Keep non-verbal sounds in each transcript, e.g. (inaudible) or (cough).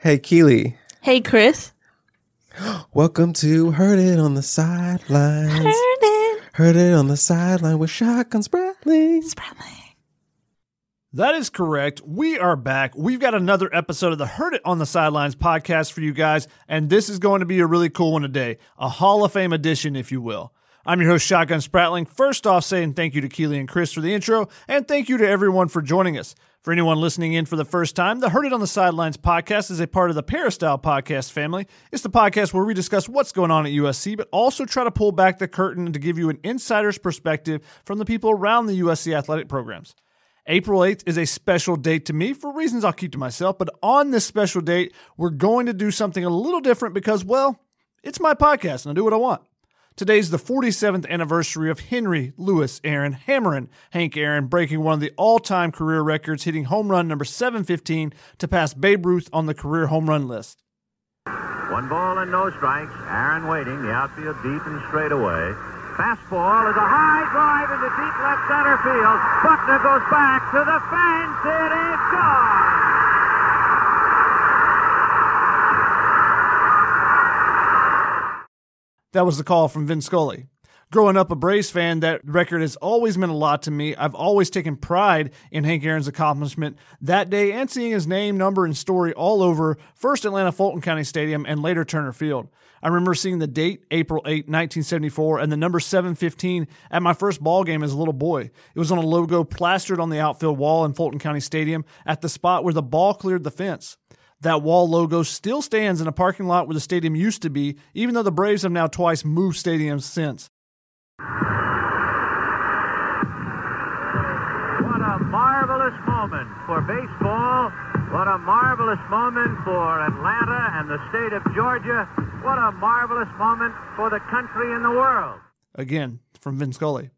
Hey, Keely. Hey, Chris. Welcome to Heard It on the Sidelines. Heard it. Heard It on the Sideline with Shotgun Spratling. Spratling. That is correct. We are back. We've got another episode of the Heard It on the Sidelines podcast for you guys, and this is going to be a really cool one today. A Hall of Fame edition, if you will. I'm your host, Shotgun Spratling. First off, saying thank you to Keely and Chris for the intro, and thank you to everyone for joining us. For anyone listening in for the first time, the Heard It on the Sidelines podcast is a part of the Peristyle podcast family. It's the podcast where we discuss what's going on at USC, but also try to pull back the curtain to give you an insider's perspective from the people around the USC athletic programs. April 8th is a special date to me for reasons I'll keep to myself, but on this special date, we're going to do something a little different because, well, it's my podcast and I do what I want. Today's the 47th anniversary of Henry Louis Aaron Hammerin Hank Aaron breaking one of the all-time career records, hitting home run number 715 to pass Babe Ruth on the career home run list. One ball and no strikes. Aaron waiting. The outfield deep and straight away. Fastball is a high drive into deep left center field. Buckner goes back to the fence. It is gone. That was the call from Vin Scully. Growing up a Braves fan, that record has always meant a lot to me. I've always taken pride in Hank Aaron's accomplishment that day and seeing his name, number, and story all over first Atlanta Fulton County Stadium and later Turner Field. I remember seeing the date, April 8, 1974, and the number 715 at my first ball game as a little boy. It was on a logo plastered on the outfield wall in Fulton County Stadium at the spot where the ball cleared the fence. That wall logo still stands in a parking lot where the stadium used to be, even though the Braves have now twice moved stadiums since. What a marvelous moment for baseball. What a marvelous moment for Atlanta and the state of Georgia. What a marvelous moment for the country and the world. Again, from Vince Scully.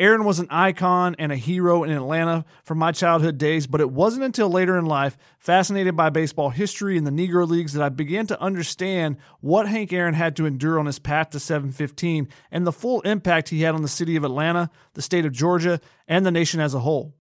Aaron was an icon and a hero in Atlanta from my childhood days, but it wasn't until later in life, fascinated by baseball history and the Negro Leagues, that I began to understand what Hank Aaron had to endure on his path to 715 and the full impact he had on the city of Atlanta, the state of Georgia, and the nation as a whole.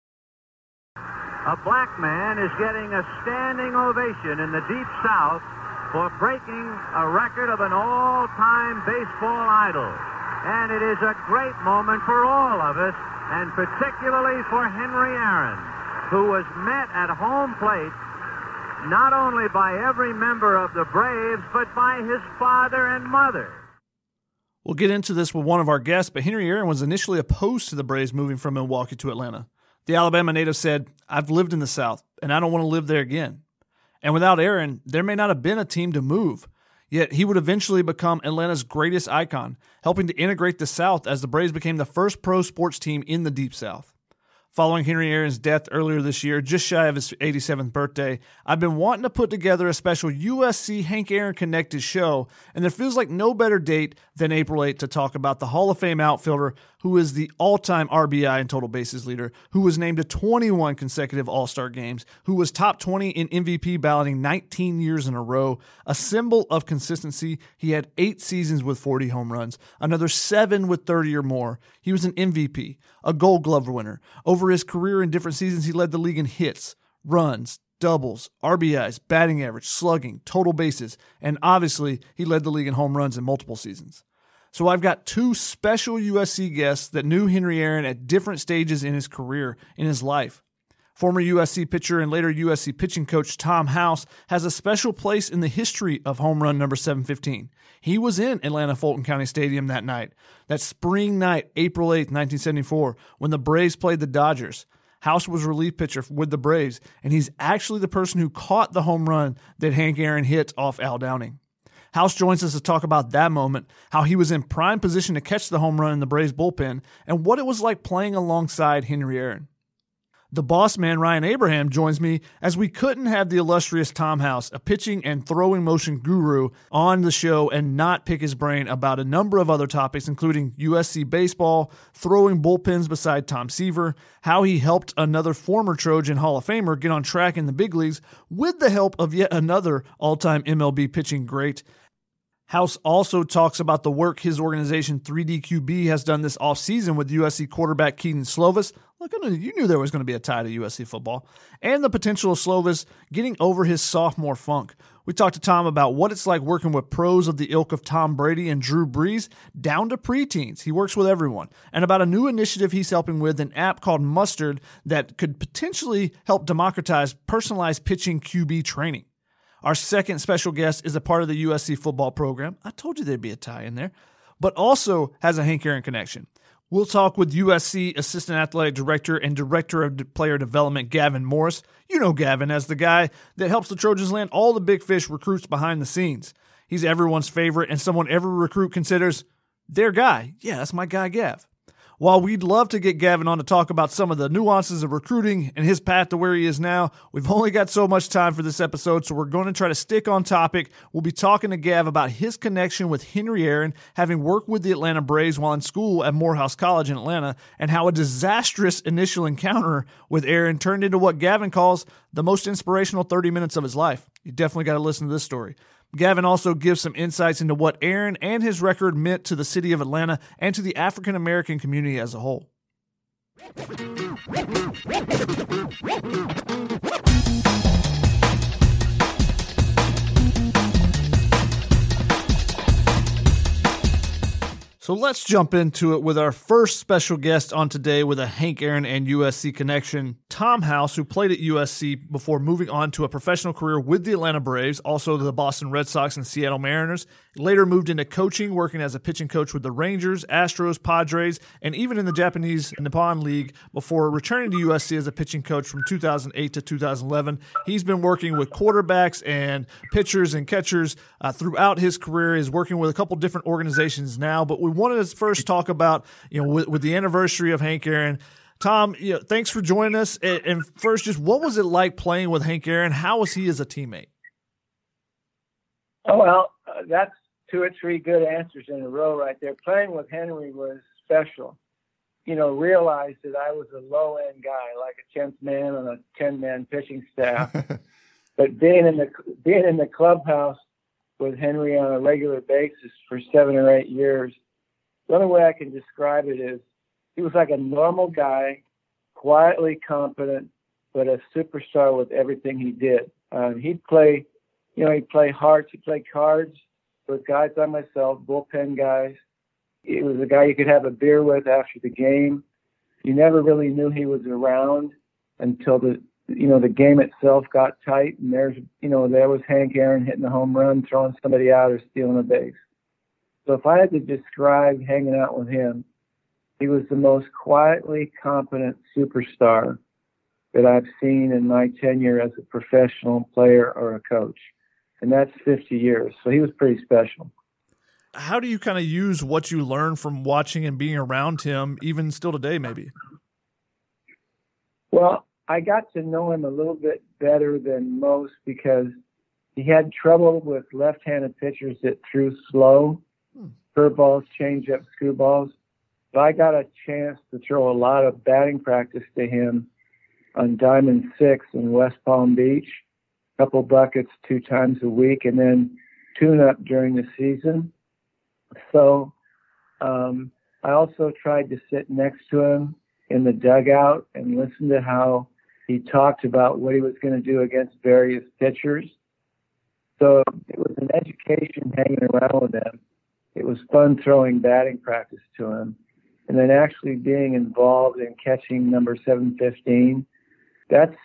A black man is getting a standing ovation in the Deep South for breaking a record of an all-time baseball idol. And it is a great moment for all of us, and particularly for Henry Aaron, who was met at home plate not only by every member of the Braves, but by his father and mother. We'll get into this with one of our guests, but Henry Aaron was initially opposed to the Braves moving from Milwaukee to Atlanta. The Alabama native said, I've lived in the South, and I don't want to live there again. And without Aaron, there may not have been a team to move. Yet he would eventually become Atlanta's greatest icon, helping to integrate the South as the Braves became the first pro sports team in the Deep South. Following Henry Aaron's death earlier this year, just shy of his 87th birthday, I've been wanting to put together a special USC Hank Aaron connected show, and there feels like no better date than April 8 to talk about the Hall of Fame outfielder who is the all time RBI and total bases leader, who was named to 21 consecutive All Star games, who was top 20 in MVP balloting 19 years in a row, a symbol of consistency. He had eight seasons with 40 home runs, another seven with 30 or more. He was an MVP, a gold glove winner. Over his career in different seasons, he led the league in hits, runs, doubles, RBIs, batting average, slugging, total bases, and obviously he led the league in home runs in multiple seasons. So I've got two special USC guests that knew Henry Aaron at different stages in his career, in his life. Former USC pitcher and later USC pitching coach Tom House has a special place in the history of home run number 715. He was in Atlanta Fulton County Stadium that night, that spring night, April 8th, 1974, when the Braves played the Dodgers. House was relief pitcher with the Braves, and he's actually the person who caught the home run that Hank Aaron hit off Al Downing. House joins us to talk about that moment, how he was in prime position to catch the home run in the Braves bullpen, and what it was like playing alongside Henry Aaron. The boss man, Ryan Abraham, joins me as we couldn't have the illustrious Tom House, a pitching and throwing motion guru, on the show and not pick his brain about a number of other topics, including USC baseball, throwing bullpens beside Tom Seaver, how he helped another former Trojan Hall of Famer get on track in the big leagues with the help of yet another all time MLB pitching great, House also talks about the work his organization 3DQB has done this offseason with USC quarterback Kedon Slovis. Look, you knew there was going to be a tie to USC football, and the potential of Slovis getting over his sophomore funk. We talked to Tom about what it's like working with pros of the ilk of Tom Brady and Drew Brees down to preteens. He works with everyone. And about a new initiative he's helping with, an app called Mustard that could potentially help democratize personalized pitching QB training. Our second special guest is a part of the USC football program. I told you there'd be a tie in there, but also has a Hank Aaron connection. We'll talk with USC Assistant Athletic Director and Director of Player Development Gavin Morris. You know Gavin as the guy that helps the Trojans land all the big fish recruits behind the scenes. He's everyone's favorite and someone every recruit considers their guy. Yeah, that's my guy, Gav. While we'd love to get Gavin on to talk about some of the nuances of recruiting and his path to where he is now, we've only got so much time for this episode, so we're going to try to stick on topic. We'll be talking to Gav about his connection with Henry Aaron, having worked with the Atlanta Braves while in school at Morehouse College in Atlanta, and how a disastrous initial encounter with Aaron turned into what Gavin calls the most inspirational 30 minutes of his life. You definitely got to listen to this story. Gavin also gives some insights into what Aaron and his record meant to the city of Atlanta and to the African American community as a whole. So let's jump into it with our first special guest on today with a Hank Aaron and USC connection, Tom House, who played at USC before moving on to a professional career with the Atlanta Braves, also the Boston Red Sox and Seattle Mariners. Later moved into coaching, working as a pitching coach with the Rangers, Astros, Padres, and even in the Japanese Nippon League before returning to USC as a pitching coach from 2008 to 2011. He's been working with quarterbacks and pitchers and catchers uh, throughout his career. He's working with a couple different organizations now, but we wanted to first talk about, you know, with, with the anniversary of Hank Aaron. Tom, you know, thanks for joining us. And, and first, just what was it like playing with Hank Aaron? How was he as a teammate? Oh well, uh, that's two or three good answers in a row right there. Playing with Henry was special. You know, realized that I was a low end guy, like a tenth man on a ten man pitching staff. (laughs) but being in the being in the clubhouse with Henry on a regular basis for seven or eight years the only way I can describe it is he was like a normal guy, quietly competent, but a superstar with everything he did. Um, he'd play, you know, he'd play hearts, he'd play cards with guys like myself, bullpen guys. It was a guy you could have a beer with after the game. You never really knew he was around until the you know the game itself got tight, and there's you know there was Hank Aaron hitting a home run, throwing somebody out, or stealing a base. So if I had to describe hanging out with him, he was the most quietly competent superstar that I've seen in my tenure as a professional player or a coach. And that's 50 years. So he was pretty special. How do you kind of use what you learned from watching and being around him, even still today, maybe? Well, I got to know him a little bit better than most because he had trouble with left handed pitchers that threw slow hmm. curveballs, changeups, screwballs. But I got a chance to throw a lot of batting practice to him on Diamond Six in West Palm Beach, couple buckets two times a week, and then tune up during the season. So um, I also tried to sit next to him in the dugout and listen to how he talked about what he was going to do against various pitchers. So it was an education hanging around with him it was fun throwing batting practice to him. And then actually being involved in catching number 715, that's,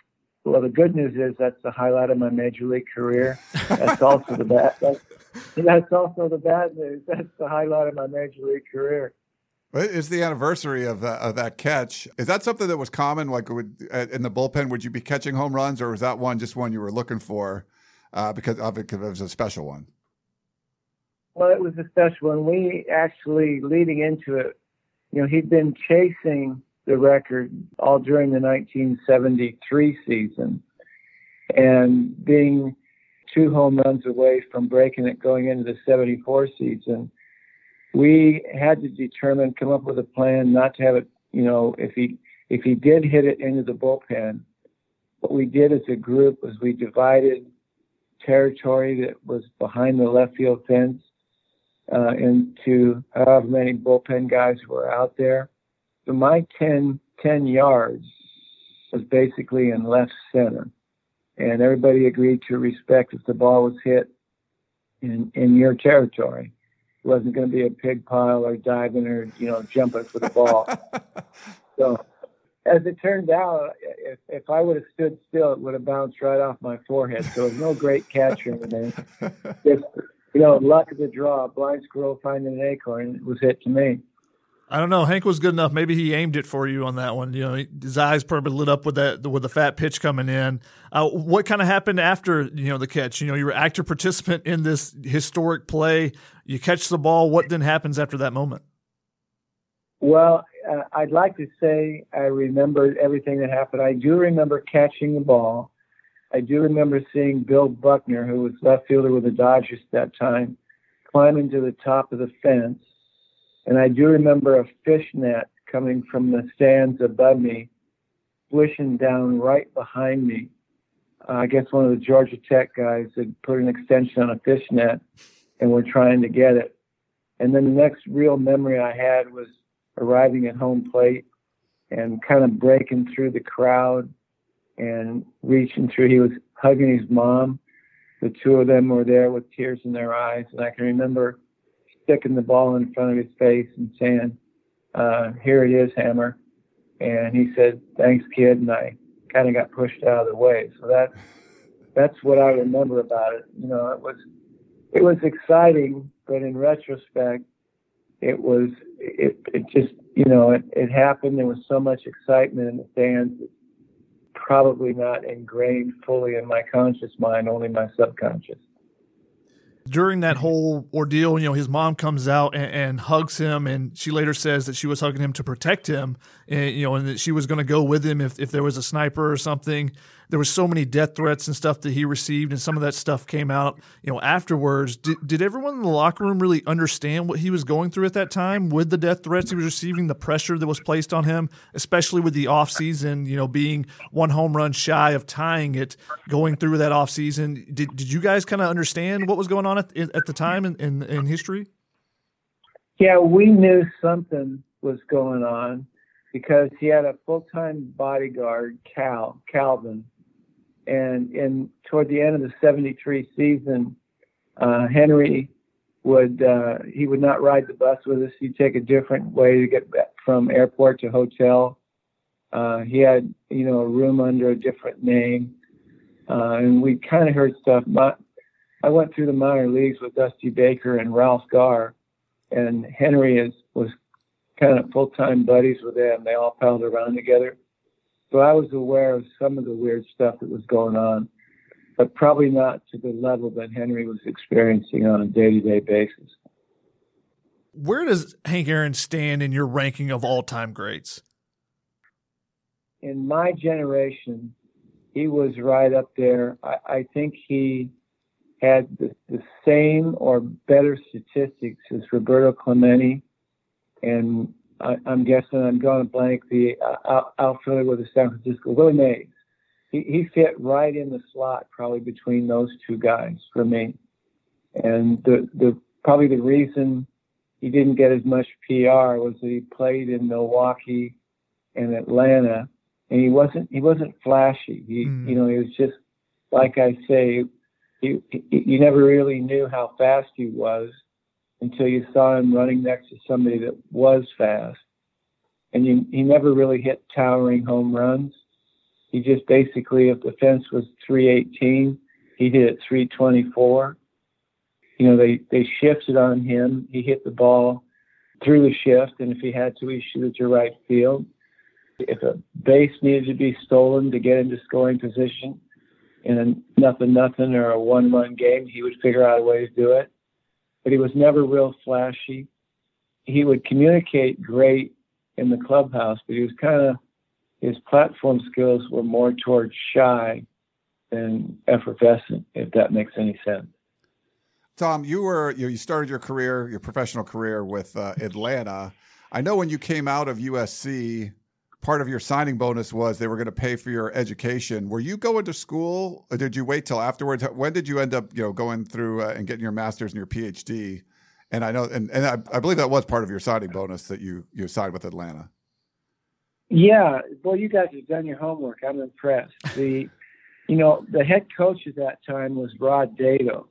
well, the good news is that's the highlight of my major league career. That's also the bad, that's, that's also the bad news. That's the highlight of my major league career. It's the anniversary of that, of that catch. Is that something that was common? Like would, in the bullpen, would you be catching home runs, or was that one just one you were looking for uh, because of it, because it was a special one? Well, it was a special one. We actually, leading into it, you know, he'd been chasing the record all during the 1973 season and being two home runs away from breaking it going into the 74 season. We had to determine, come up with a plan not to have it, you know, if he if he did hit it into the bullpen, what we did as a group was we divided territory that was behind the left field fence uh, into however many bullpen guys were out there. So my 10, 10 yards was basically in left center. And everybody agreed to respect if the ball was hit in, in your territory. It wasn't going to be a pig pile or diving or, you know, jumping for the ball. (laughs) so as it turned out, if, if I would have stood still, it would have bounced right off my forehead. So it was no great catcher in the (laughs) Just, you know, luck of the draw, blind squirrel finding an acorn, it was hit to me. I don't know. Hank was good enough. Maybe he aimed it for you on that one. You know, his eyes probably lit up with that with the fat pitch coming in. Uh, what kind of happened after you know the catch? You know, you were active participant in this historic play. You catch the ball. What then happens after that moment? Well, uh, I'd like to say I remember everything that happened. I do remember catching the ball. I do remember seeing Bill Buckner, who was left fielder with the Dodgers at that time, climbing to the top of the fence and I do remember a fish net coming from the stands above me, swishing down right behind me. Uh, I guess one of the Georgia Tech guys had put an extension on a fish net and were trying to get it. And then the next real memory I had was arriving at home plate and kind of breaking through the crowd and reaching through. He was hugging his mom. The two of them were there with tears in their eyes. And I can remember sticking the ball in front of his face and saying, uh, "Here it is, Hammer." And he said, "Thanks, kid." And I kind of got pushed out of the way. So that that's what I remember about it. You know, it was it was exciting, but in retrospect, it was it it just you know it it happened. There was so much excitement in the stands. Probably not ingrained fully in my conscious mind, only my subconscious during that whole ordeal, you know, his mom comes out and, and, hugs him, and she later says that she was hugging him to protect him, and you know, and that she was going to go with him if if there was a sniper or something there was so many death threats and stuff that he received, and some of that stuff came out, you know, afterwards. Did, did everyone in the locker room really understand what he was going through at that time with the death threats he was receiving, the pressure that was placed on him, especially with the offseason, you know, being one home run shy of tying it, going through that offseason? Did, did you guys kind of understand what was going on at, at the time in, in, in history? Yeah, we knew something was going on because he had a full-time bodyguard, Cal Calvin, and in toward the end of the 73 season, uh, Henry would uh, he would not ride the bus with us. He'd take a different way to get back from airport to hotel. Uh, he had you know a room under a different name, uh, and we kind of heard stuff. My, I went through the minor leagues with Dusty Baker and Ralph Garr, and Henry is was kind of full time buddies with them. They all palled around together. So I was aware of some of the weird stuff that was going on, but probably not to the level that Henry was experiencing on a day to day basis. Where does Hank Aaron stand in your ranking of all time greats? In my generation, he was right up there. I, I think he had the, the, same or better statistics as Roberto Clemente and I, am guessing I'm going to blank the uh, outfielder with the San Francisco Willie Mays. He, he fit right in the slot, probably between those two guys for me. And the the probably the reason he didn't get as much PR was that he played in Milwaukee and Atlanta, and he wasn't he wasn't flashy. He mm. you know he was just like I say, he, he you never really knew how fast he was until you saw him running next to somebody that was fast. And you, he never really hit towering home runs. He just basically, if the fence was 318, he hit it 324. You know, they, they shifted on him. He hit the ball through the shift, and if he had to, he shoot it to right field. If a base needed to be stolen to get into scoring position in a nothing nothing or a one run game, he would figure out a way to do it but he was never real flashy. He would communicate great in the clubhouse, but he was kind of his platform skills were more towards shy than effervescent, if that makes any sense. Tom, you were you, started your career, your professional career with uh, Atlanta. I know when you came out of USC, part of your signing bonus was they were going to pay for your education. Were you going to school, or did you wait till afterwards? When did you end up, you know, going through uh, and getting your master's and your PhD? And I know, and, and I, I believe that was part of your signing bonus that you you signed with Atlanta. Yeah, well, you guys have done your homework. I'm impressed. The, you know, the head coach at that time was Rod Dedeaux.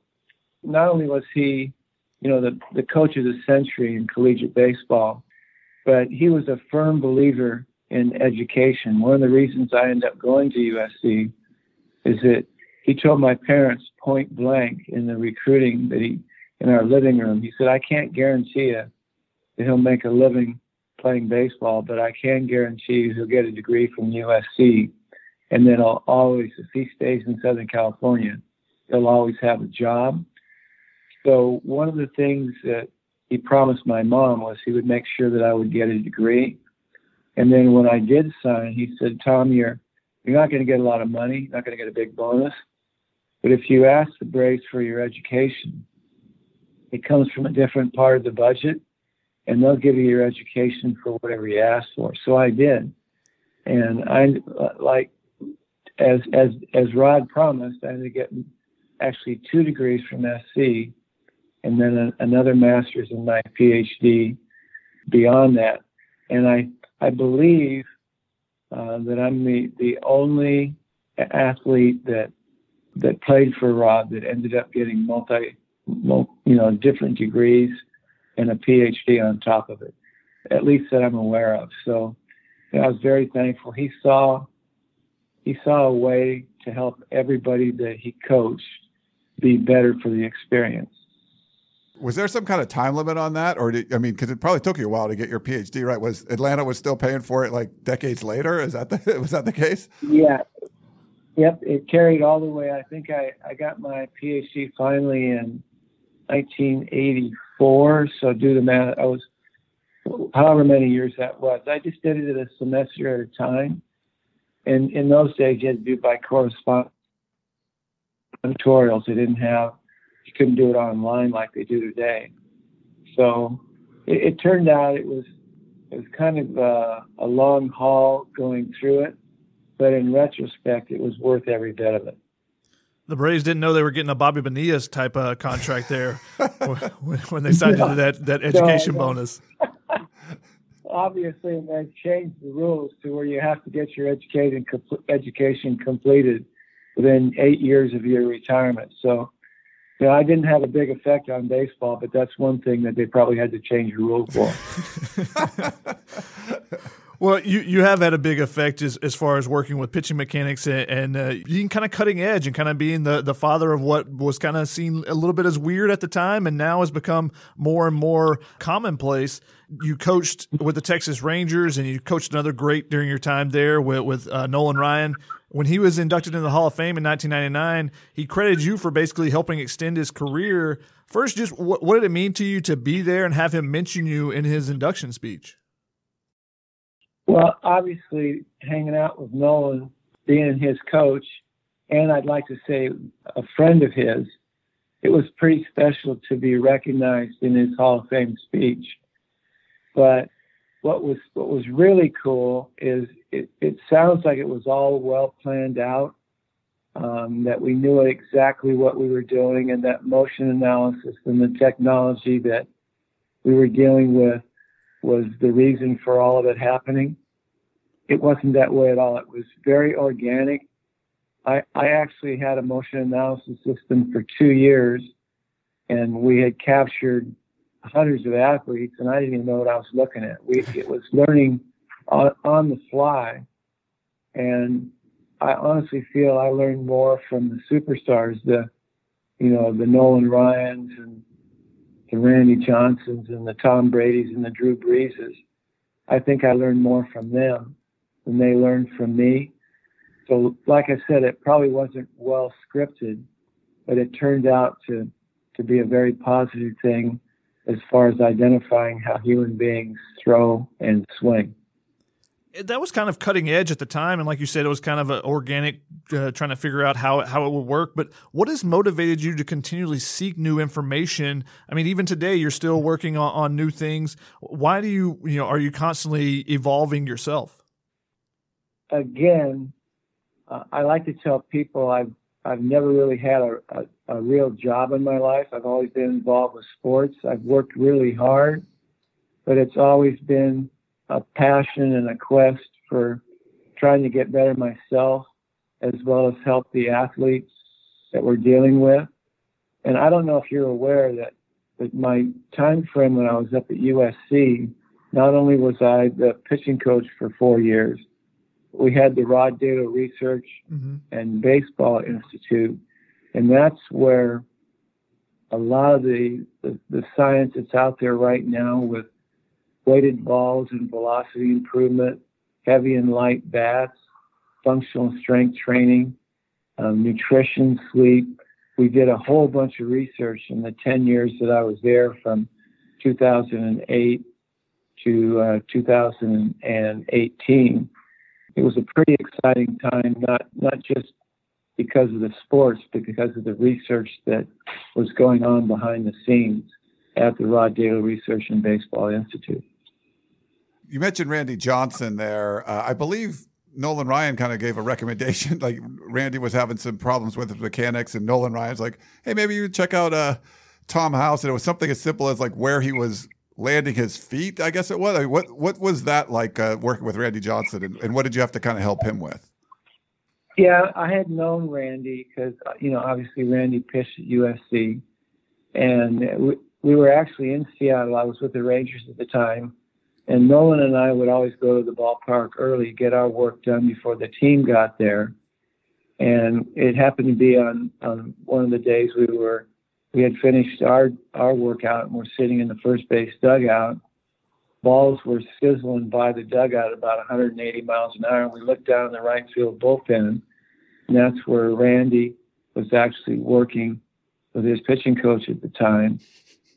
Not only was he, you know, the the coach of the century in collegiate baseball, but he was a firm believer in education. One of the reasons I ended up going to USC is that he told my parents point blank in the recruiting that he in our living room. He said, "I can't guarantee you that he'll make a living playing baseball, but I can guarantee you he'll get a degree from USC, and then I'll always, if he stays in Southern California, he'll always have a job." So one of the things that he promised my mom was he would make sure that I would get a degree. And then when I did sign, he said, Tom, you're you're not going to get a lot of money, not going to get a big bonus. But if you ask the Braves for your education, it comes from a different part of the budget, and they'll give you your education for whatever you ask for. So I did, and I like as as as Rod promised, I ended up getting actually two degrees from SC, and then a, another master's and my PhD beyond that. And I I believe uh, that I'm the the only athlete that that played for Rod that ended up getting multi, you know, different degrees and a PhD on top of it, at least that I'm aware of. So you know, I was very thankful. He saw he saw a way to help everybody that he coached be better for the experience. Was there some kind of time limit on that, or did, I mean, because it probably took you a while to get your PhD right? Was Atlanta was still paying for it like decades later? Is that the, (laughs) was that the case? Yeah, yep. It carried all the way. I think I I got my PhD finally in 1984. So do the math. I was however many years that was. I just did it a semester at a time, and in those days you had to do by correspondence tutorials. They didn't have you couldn't do it online like they do today. So it, it turned out it was it was kind of uh, a long haul going through it, but in retrospect, it was worth every bit of it. The Braves didn't know they were getting a Bobby Bonilla type of contract there (laughs) when, when, they signed into that that education bonus. (laughs) Obviously, they've changed the rules to where you have to get your education education completed within eight years of your retirement. So know, I didn't have a big effect on baseball, but that's one thing that they probably had to change the rule for. (laughs) well, you, you have had a big effect as, as far as working with pitching mechanics and, and uh, being kind of cutting edge and kind of being the, the father of what was kind of seen a little bit as weird at the time and now has become more and more commonplace. You coached with the Texas Rangers and you coached another great during your time there with, with uh, Nolan Ryan when he was inducted into the Hall of Fame in 1999, he credited you for basically helping extend his career. First, just what, what, did it mean to you to be there and have him mention you in his induction speech? Well, obviously, hanging out with Nolan, being his coach, and I'd like to say a friend of his, it was pretty special to be recognized in his Hall of Fame speech. But what was what was really cool is it, it sounds like it was all well planned out. Um, that we knew exactly what we were doing, and that motion analysis and the technology that we were dealing with was the reason for all of it happening. It wasn't that way at all. It was very organic. I, I actually had a motion analysis system for two years, and we had captured hundreds of athletes, and I didn't even know what I was looking at. We it was learning on, on the fly, and I honestly feel I learned more from the superstars, the you know the Nolan Ryan's and the Randy Johnsons and the Tom Brady's and the Drew Breeses. I think I learned more from them than they learned from me. So, like I said, it probably wasn't well scripted, but it turned out to to be a very positive thing as far as identifying how human beings throw and swing. That was kind of cutting edge at the time, and like you said, it was kind of an organic, uh, trying to figure out how how it would work. But what has motivated you to continually seek new information? I mean, even today, you're still working on, on new things. Why do you you know are you constantly evolving yourself? Again, uh, I like to tell people I've I've never really had a, a, a real job in my life. I've always been involved with sports. I've worked really hard, but it's always been a passion and a quest for trying to get better myself as well as help the athletes that we're dealing with. And I don't know if you're aware that, that my time frame when I was up at USC, not only was I the pitching coach for four years, we had the Rod Dedeaux Research mm-hmm. and Baseball Institute, and that's where a lot of the, the, the science that's out there right now with weighted balls and velocity improvement, heavy and light bats, functional strength training, um, nutrition, sleep. We did a whole bunch of research in the 10 years that I was there from 2008 to uh, 2018 it was a pretty exciting time, not not just because of the sports, but because of the research that was going on behind the scenes at the Rod Dedeaux Research and Baseball Institute. You mentioned Randy Johnson there. Uh, I believe Nolan Ryan kind of gave a recommendation. (laughs) Like Randy was having some problems with his mechanics, and Nolan Ryan's like, "Hey, maybe you check out uh, Tom House." And it was something as simple as like where he was landing his feet. I guess it was. I mean, what what was that like uh, working with Randy Johnson, and, and, what did you have to kind of help him with? Yeah, I had known Randy because uh, you know obviously Randy pitched at USC, and we, we were actually in Seattle. I was with the Rangers at the time, and Nolan and I would always go to the ballpark early, get our work done before the team got there. And it happened to be on on one of the days we were we had finished our our workout and we're sitting in the first base dugout. Balls were sizzling by the dugout about 180 miles an hour. And we looked down in the right field bullpen, and that's where Randy was actually working with his pitching coach at the time,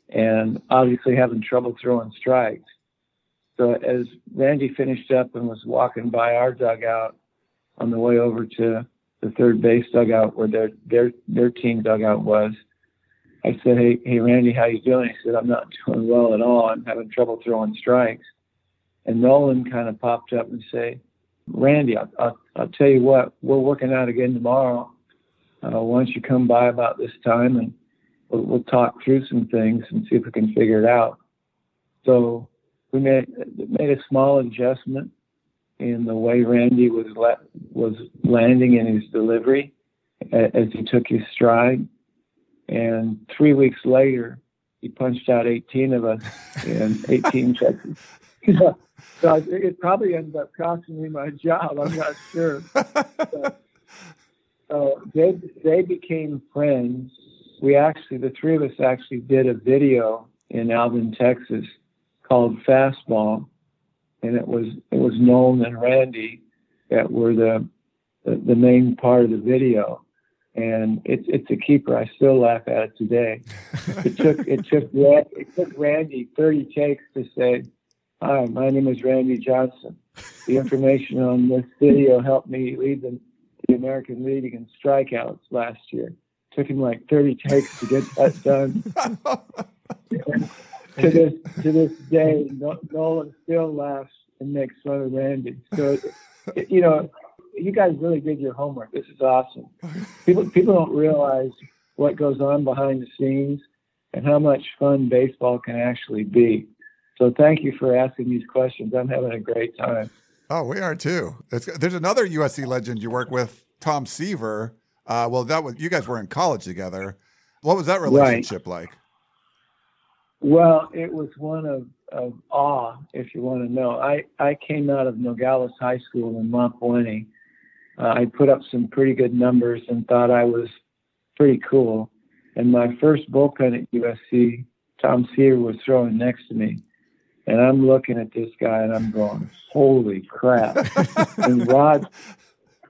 and obviously having trouble throwing strikes. So as Randy finished up and was walking by our dugout on the way over to the third base dugout where their their their team dugout was, I said, "Hey, hey, Randy, how you doing?" He said, "I'm not (laughs) doing well at all. I'm having trouble throwing strikes." And Nolan kind of popped up and said, "Randy, I'll, I'll, tell you what. We're working out again tomorrow. Uh, why don't you come by about this time and we'll, we'll talk through some things and see if we can figure it out." So we made made a small adjustment in the way Randy was la- was landing in his delivery as he took his stride and three weeks later, he punched out 18 of us in (laughs) 18 catches. so it probably ended up costing me my job. I'm not sure. (laughs) so, so they they became friends. We actually, the three of us actually did a video in Alvin, Texas, called Fastball, and it was it was Nolan and Randy that were the the, the main part of the video and it's it's a keeper. I still laugh at it today. (laughs) It took it took it took Randy 30 takes to say, "Hi, my name is Randy Johnson. The information on this video helped me lead the, the American League in strikeouts last year. It took him like 30 takes to get that done." (laughs) to this (laughs) to this day, Nolan still laughs and makes fun of Randy. So, you know, you guys really did your homework. This is awesome. People people don't realize what goes on behind the scenes and how much fun baseball can actually be. So thank you for asking these questions. I'm having a great time. Oh, we are too. there's another USC legend you work with, Tom Seaver. Uh, well, that was you guys were in college together. What was that relationship right. like? Well, it was one of, of awe, if you want to know. I, I came out of Nogales High School in Mont Blanc, uh, I put up some pretty good numbers and thought I was pretty cool. And my first bullpen at USC, Tom Seaver was throwing next to me. And I'm looking at this guy and I'm going, holy crap. (laughs) and Rod,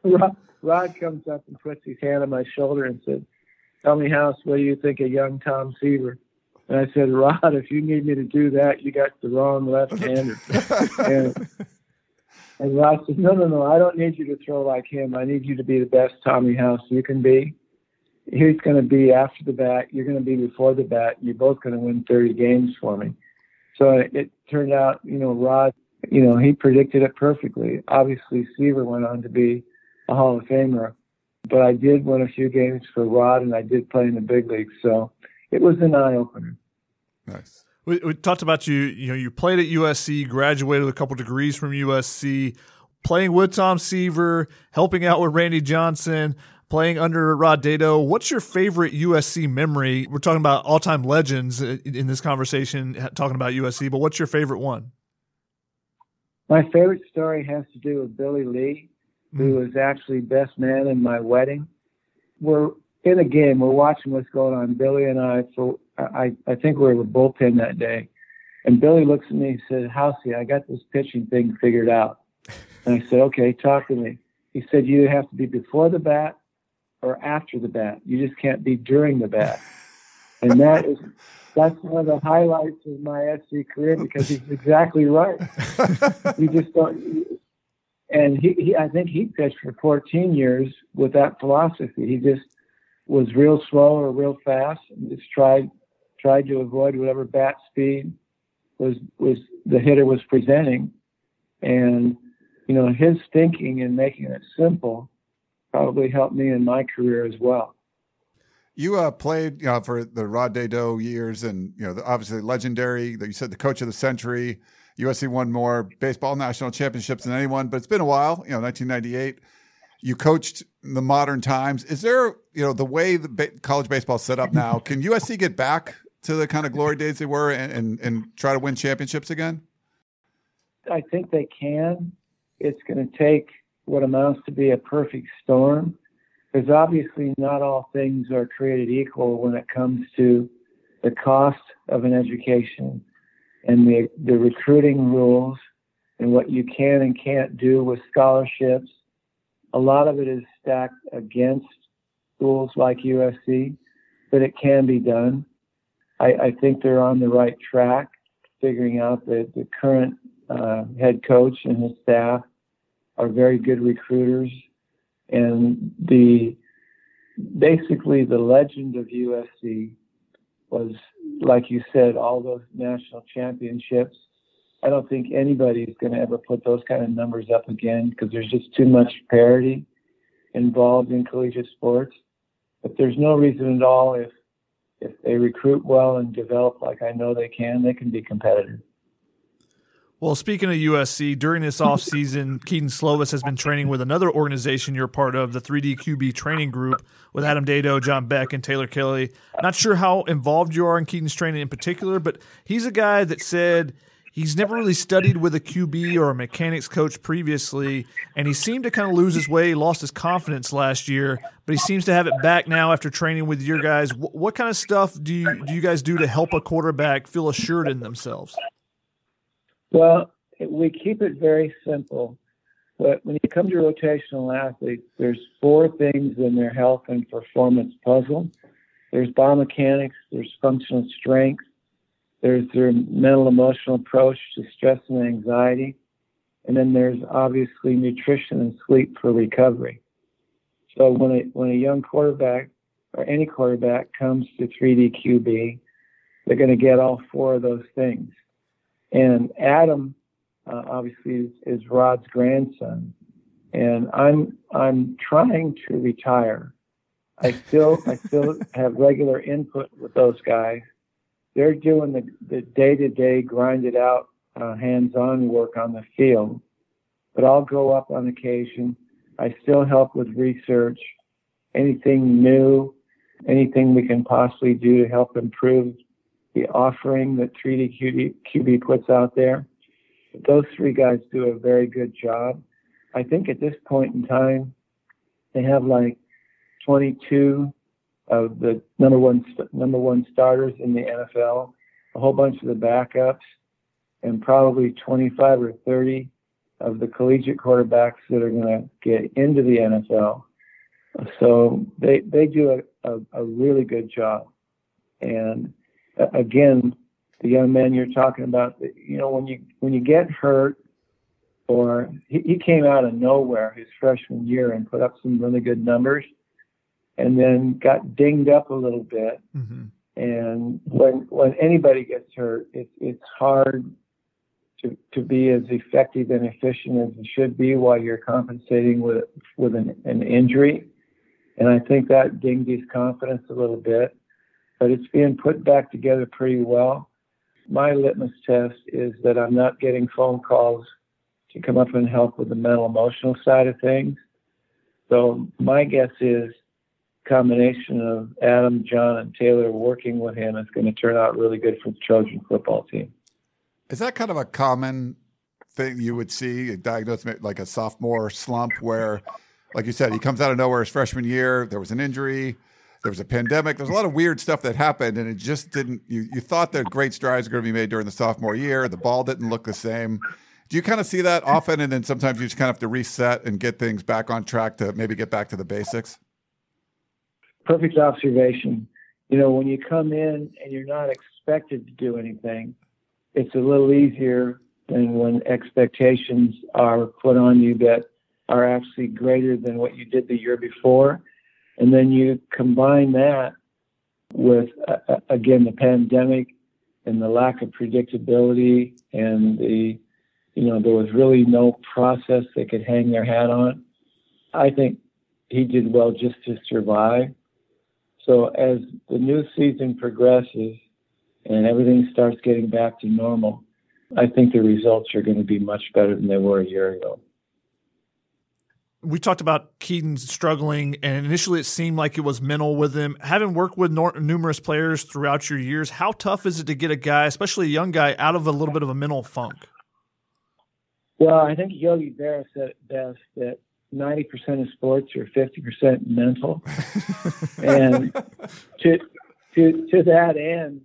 Rod, Rod comes up and puts his hand on my shoulder and said, Tell me, House, what do you think of young Tom Seaver? And I said, Rod, if you need me to do that, you got the wrong left hander. and and Ross said, No, no, no, I don't need you to throw like him. I need you to be the best Tommy House you can be. He's going to be after the bat. You're going to be before the bat. You're both going to win 30 games for me. So it turned out, you know, Rod, you know, he predicted it perfectly. Obviously, Seaver went on to be a Hall of Famer. but I did win a few games for Rod, and I did play in the big leagues. So it was an eye opener. Nice. We, we talked about you. You know, you played at USC, graduated with a couple degrees from USC, playing with Tom Seaver, helping out with Randy Johnson, playing under Rod Dedeaux. What's your favorite USC memory? We're talking about all-time legends in this conversation, talking about USC. But what's your favorite one? My favorite story has to do with Billy Lee, who mm. was actually best man in my wedding. We're in a game. We're watching what's going on. Billy and I, so I, I think we're were the bullpen that day. And Billy looks at me and said, Housey, I got this pitching thing figured out. And I said, okay, talk to me. He said, you have to be before the bat or after the bat. You just can't be during the bat. And that is that's one of the highlights of my SC career because he's exactly right. you just don't. And he, he, I think he pitched for 14 years with that philosophy. He just was real slow or real fast, and just tried tried to avoid whatever bat speed was was the hitter was presenting. And you know, his thinking and making it simple probably helped me in my career as well. You uh, played you know, for the Rod Dedeaux years, and you know, the, obviously legendary. You said the coach of the century. USC won more baseball national championships than anyone, but it's been a while. You know, 1998. You coached the modern times. Is there, you know, the way the ba- college baseball set up now? Can USC get back to the kind of glory days they were and, and, and try to win championships again? I think they can. It's going to take what amounts to be a perfect storm. Because obviously, not all things are created equal when it comes to the cost of an education and the, the recruiting rules and what you can and can't do with scholarships. A lot of it is stacked against schools like USC, but it can be done. I, I think they're on the right track, figuring out that the current uh, head coach and his staff are very good recruiters, and the basically the legend of USC was, like you said, all those national championships. I don't think anybody is going to ever put those kind of numbers up again because there's just too much parity involved in collegiate sports. But there's no reason at all if if they recruit well and develop like I know they can, they can be competitive. Well, speaking of USC, during this offseason, Kedon Slovis has been training with another organization you're part of, the 3D QB training group, with Adam Dedeaux, John Beck, and Taylor Kelly. Not sure how involved you are in Kedon's training in particular, but he's a guy that said he's never really studied with a QB or a mechanics coach previously, and he seemed to kind of lose his way, lost his confidence last year, but he seems to have it back now after training with your guys. What, kind of stuff do you, do you guys do to help a quarterback feel assured in themselves? Well, we keep it very simple. But when you come to rotational athletes, there's four things in their health and performance puzzle. There's biomechanics, there's functional strength, there's their mental emotional approach to stress and anxiety, and then there's obviously nutrition and sleep for recovery. So when a when a young quarterback or any quarterback comes to 3D QB, they're going to get all four of those things. And Adam, uh, obviously, is, is Rod's grandson, and I'm I'm trying to retire. I still I still (laughs) have regular input with those guys. They're doing the the day to day grinded out uh, hands on work on the field, but I'll go up on occasion. I still help with research, anything new, anything we can possibly do to help improve the offering that 3D QB, QB puts out there. Those three guys do a very good job. I think at this point in time, they have like 22 of the number one number one starters in the NFL, a whole bunch of the backups, and probably 25 or 30 of the collegiate quarterbacks that are going to get into the NFL. So they they do a, a, a really good job, and again, the young man you're talking about, you know, when you when you get hurt, or he, he came out of nowhere his freshman year and put up some really good numbers, and then got dinged up a little bit. Mm-hmm. And when when anybody gets hurt, it, it's hard to to be as effective and efficient as you should be while you're compensating with with an, an injury. And I think that dinged his confidence a little bit, but it's being put back together pretty well. My litmus test is that I'm not getting phone calls to come up and help with the mental emotional side of things. So my guess is combination of Adam, John, and Taylor working with him is going to turn out really good for the Trojan football team. Is that kind of a common thing you would see, A diagnosed like a sophomore slump where, like you said, he comes out of nowhere his freshman year, there was an injury, there was a pandemic, there's a lot of weird stuff that happened, and it just didn't, you, you thought that great strides were going to be made during the sophomore year, the ball didn't look the same. Do you kind of see that often, and then sometimes you just kind of have to reset and get things back on track to maybe get back to the basics? Perfect observation. You know, when you come in and you're not expected to do anything, it's a little easier than when expectations are put on you that are actually greater than what you did the year before. And then you combine that with, uh, again, the pandemic and the lack of predictability and the, you know, there was really no process they could hang their hat on. I think he did well just to survive. So as the new season progresses, and everything starts getting back to normal, I think the results are going to be much better than they were a year ago. We talked about Kedon struggling, and initially it seemed like it was mental with him. Having worked with nor- numerous players throughout your years, how tough is it to get a guy, especially a young guy, out of a little bit of a mental funk? Well, I think Yogi Berra said it best that 90% of sports are 50% mental. and to, to, to that end,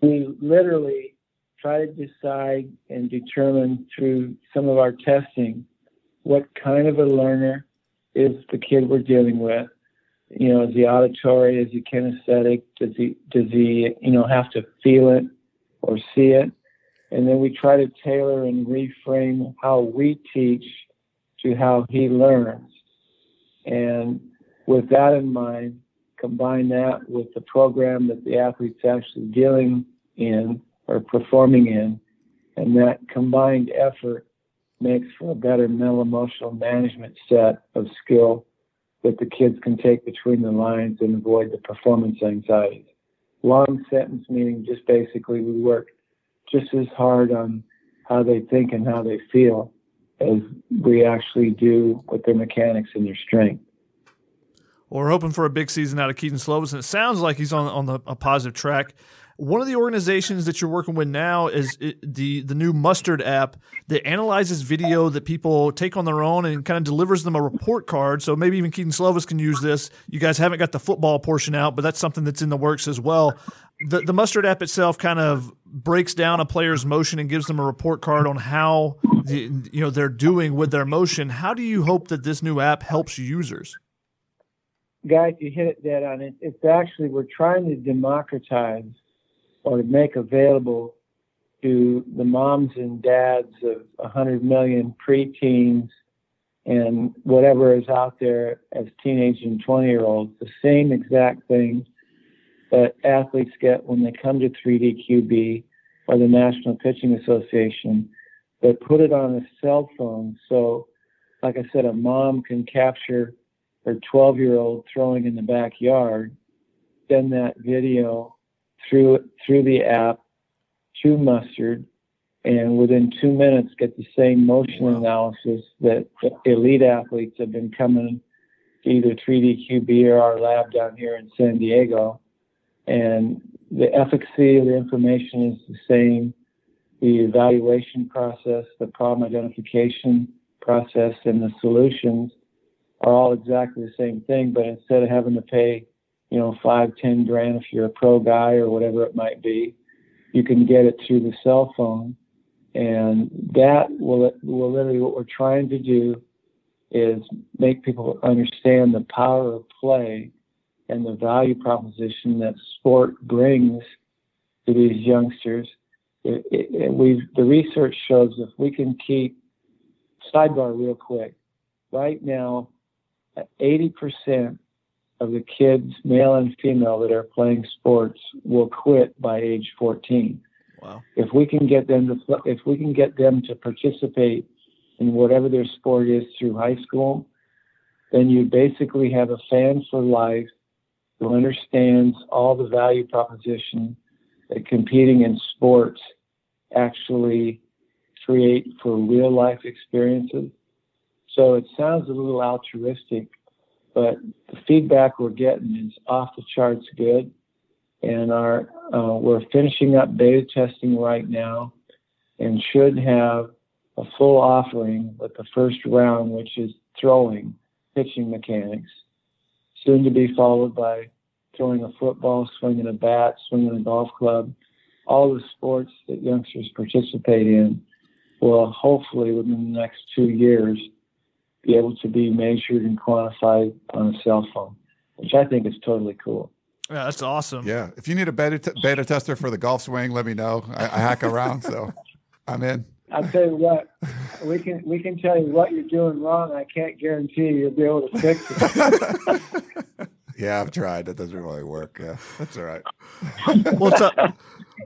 we literally try to decide and determine through some of our testing what kind of a learner is the kid we're dealing with. You know, is he auditory? Is he kinesthetic? Does he does he you know have to feel it or see it? And then we try to tailor and reframe how we teach to how he learns. And with that in mind, combine that with the program that the athlete's actually dealing in or performing in, and that combined effort makes for a better mental emotional management set of skill that the kids can take between the lines and avoid the performance anxiety. Long sentence meaning just basically we work just as hard on how they think and how they feel as we actually do with their mechanics and their strength. Well, we're hoping for a big season out of Kedon Slovis, and it sounds like he's on on the, a positive track. One of the organizations that you're working with now is the the new Mustard app that analyzes video that people take on their own and kind of delivers them a report card. So maybe even Kedon Slovis can use this. You guys haven't got the football portion out, but that's something that's in the works as well. The the Mustard app itself kind of breaks down a player's motion and gives them a report card on how the, you know they're doing with their motion. How do you hope that this new app helps users? Guys, you hit it dead on. It, it's actually we're trying to democratize or to make available to the moms and dads of 100 million preteens and whatever is out there as teenage and 20 year olds, the same exact thing that athletes get when they come to 3D QB or the National Pitching Association, but put it on a cell phone. So, like I said, a mom can capture her 12 year old throwing in the backyard, send that video through through the app to Mustard, and within two minutes get the same motion wow. analysis that elite athletes have been coming to either 3D QB or our lab down here in San Diego. And the efficacy of the information is the same. The evaluation process, the problem identification process, and the solutions are all exactly the same thing. But instead of having to pay you know, five, ten grand if you're a pro guy or whatever it might be. You can get it through the cell phone, and that will will literally what we're trying to do is make people understand the power of play and the value proposition that sport brings to these youngsters. It, it, we the research shows if we can keep sidebar real quick. Right now, 80% of the kids, male and female, that are playing sports will quit by age 14. Wow. If we can get them to if we can get them to participate in whatever their sport is through high school, then you basically have a fan for life who understands all the value proposition that competing in sports actually create for real life experiences. So it sounds a little altruistic, but the feedback we're getting is off the charts good. And our uh, we're finishing up beta testing right now, and should have a full offering with the first round, which is throwing, pitching mechanics, soon to be followed by throwing a football, swinging a bat, swinging a golf club, all the sports that youngsters participate in will hopefully within the next two years be able to be measured and quantified on a cell phone, which I think is totally cool. Yeah, that's awesome. Yeah. If you need a beta, t- beta tester for the golf swing, let me know. I, I hack around, so I'm in. I'll tell you what, we can we can tell you what you're doing wrong. I can't guarantee you'll be able to fix it. (laughs) yeah, I've tried. It doesn't really work. Yeah, that's all right. well, Tom,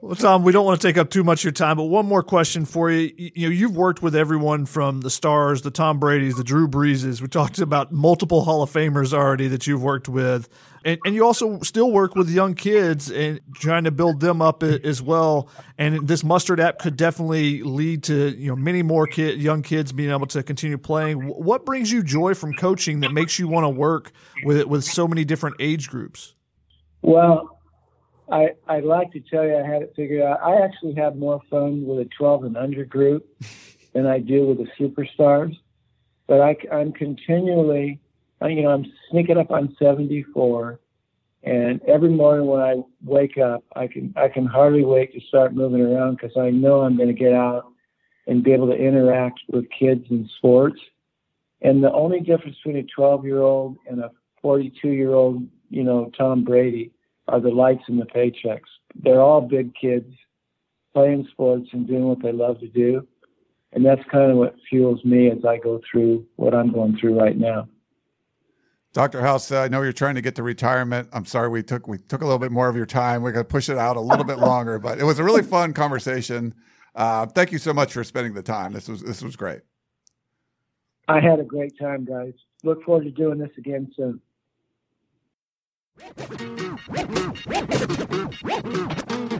well, Tom, we don't want to take up too much of your time, but one more question for you. You know, you've worked with everyone from the stars, the Tom Brady's, the Drew Breeses. We talked about multiple Hall of Famers already that you've worked with and, and you also still work with young kids and trying to build them up as well. And this mustard app could definitely lead to you know many more kid, young kids being able to continue playing. What brings you joy from coaching that makes you want to work with with so many different age groups? Well, I I'd like to tell you I had it figured out. I actually have more fun with a 12 and under group (laughs) than I do with the superstars. But I, I'm continually you know, I'm sneaking up on 74, and every morning when I wake up, I can I can hardly wait to start moving around because I know I'm going to get out and be able to interact with kids in sports. And the only difference between a 12 year old and a 42 year old, you know, Tom Brady, are the lights and the paychecks. They're all big kids playing sports and doing what they love to do. And that's kind of what fuels me as I go through what I'm going through right now. Dr. House, uh, I know you're trying to get to retirement. I'm sorry we took we took a little bit more of your time. We're going to push it out a little bit (laughs) longer, but it was a really fun conversation. Uh, thank you so much for spending the time. This was this was great. I had a great time, guys. Look forward to doing this again soon. Thank you.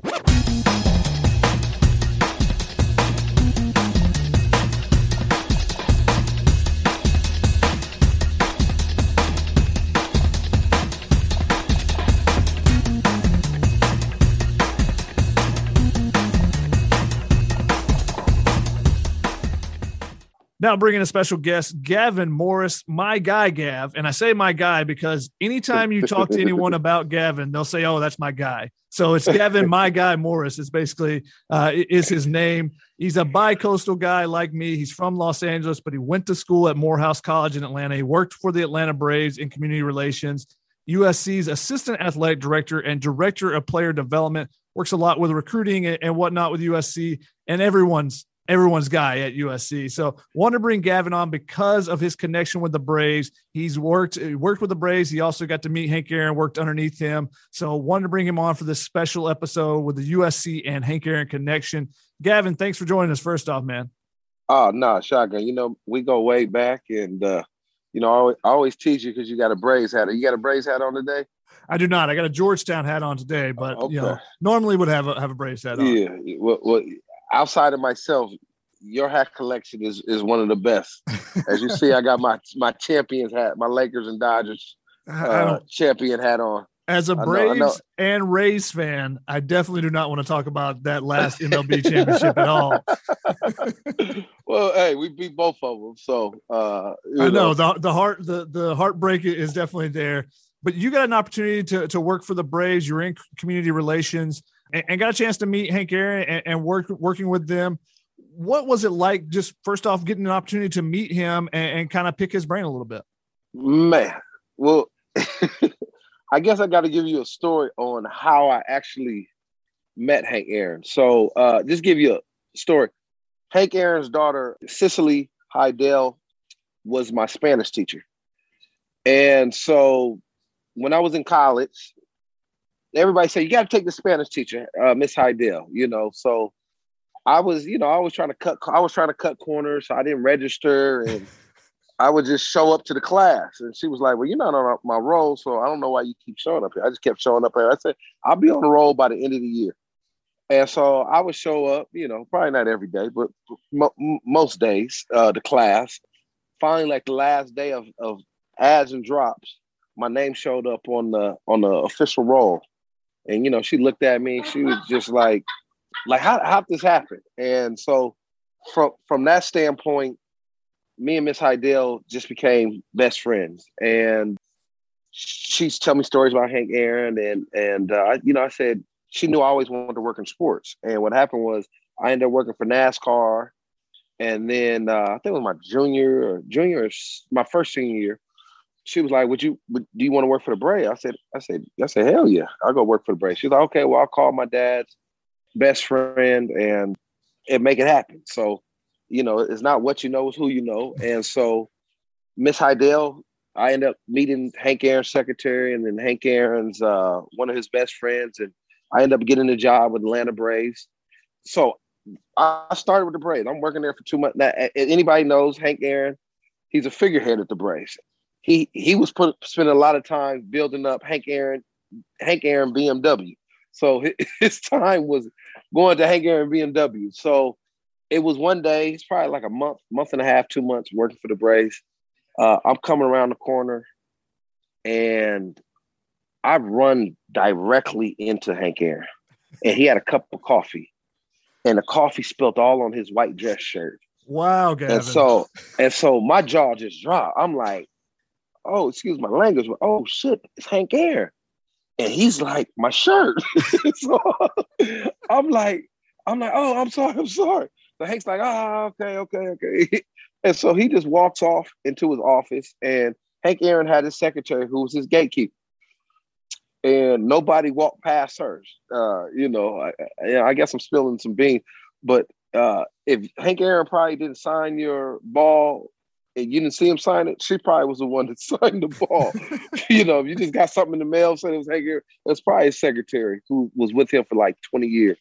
Now, bringing a special guest, Gavin Morris, my guy, Gav. And I say my guy because anytime you talk to anyone (laughs) about Gavin, they'll say, oh, that's my guy. So it's Gavin, my guy Morris is basically uh, is his name. He's a bi-coastal guy like me. He's from Los Angeles, but he went to school at Morehouse College in Atlanta. He worked for the Atlanta Braves in community relations. USC's assistant athletic director and director of player development works a lot with recruiting and whatnot with USC and everyone's everyone's guy at USC. So want to bring Gavin on because of his connection with the Braves. He's worked worked with the Braves. He also got to meet Hank Aaron, worked underneath him. So wanted to bring him on for this special episode with the USC and Hank Aaron connection. Gavin, thanks for joining us. First off, man. Oh no, nah, shotgun. You know we go way back, and uh, you know I always, I always tease you because you got a Braves hat. You got a Braves hat on today? I do not. I got a Georgetown hat on today, but okay. you know, normally would have a have a Braves hat on. Yeah, well, well, outside of myself, your hat collection is is one of the best. As you see, I got my my champions hat, my Lakers and Dodgers (laughs) uh, champion hat on. As a Braves I know, I know. and Rays fan, I definitely do not want to talk about that last MLB championship at all. (laughs) well, hey, we beat both of them, so uh, I know, know the the heart the the heartbreak is definitely there. But you got an opportunity to to work for the Braves. You're in community relations and, and got a chance to meet Hank Aaron and, and work working with them what was it like just first off getting an opportunity to meet him and, and kind of pick his brain a little bit? Man, well, (laughs) I guess I got to give you a story on how I actually met Hank Aaron. So, uh, just give you a story. Hank Aaron's daughter, Cicely Haydel, was my Spanish teacher. And so when I was in college, everybody said, you got to take the Spanish teacher, uh, Miss Haydel, you know. So I was, you know, I was trying to cut, I was trying to cut corners, so I didn't register, and (laughs) I would just show up to the class, and she was like, "Well, you're not on my roll, so I don't know why you keep showing up here." I just kept showing up here. I said, "I'll be on the roll by the end of the year," and so I would show up. You know, probably not every day, but mo- most days, uh, the class. Finally, like the last day of of ads and drops, my name showed up on the on the official roll, and you know, she looked at me. She was just like, "Like how how this happen?" And so, from from that standpoint me and Miss Haydel just became best friends, and she's telling me stories about Hank Aaron, and and uh, you know, I said she knew I always wanted to work in sports, and what happened was I ended up working for NASCAR, and then uh, I think it was my junior or junior, or my first senior year. She was like, "Would you? Do you want to work for the Braves?" I said, "I said, I said, hell yeah, I'll go work for the Braves." She's like, "Okay, well, I'll call my dad's best friend and and make it happen." So you know, it's not what you know, it's who you know. And so Miss Haydel, I end up meeting Hank Aaron's secretary and then Hank Aaron's uh, one of his best friends. And I end up getting a job with Atlanta Braves. So I started with the Braves. I'm working there for two months. Now, anybody knows Hank Aaron, he's a figurehead at the Braves. He he was put spending a lot of time building up Hank Aaron, Hank Aaron BMW. So (laughs) his time was going to Hank Aaron BMW. So it was one day, it's probably like a month, month and a half, two months working for the Braves. Uh, I'm coming around the corner and I run directly into Hank Aaron. And he had a cup of coffee. And the coffee spilt all on his white dress shirt. Wow, Gavin. And so and so my jaw just dropped. I'm like, oh, excuse my language, but oh shit, it's Hank Aaron. And he's like, my shirt. (laughs) so I'm like, I'm like, oh, I'm sorry, I'm sorry. So Hank's like, oh, okay, okay, okay. (laughs) and so he just walks off into his office, and Hank Aaron had his secretary who was his gatekeeper. And nobody walked past her. Uh, you know, I, I guess I'm spilling some beans, but uh, if Hank Aaron probably didn't sign your ball and you didn't see him sign it, she probably was the one that (laughs) signed the ball. (laughs) you know, if you just got something in the mail, said it was Hank Aaron, that's probably his secretary who was with him for like 20 years.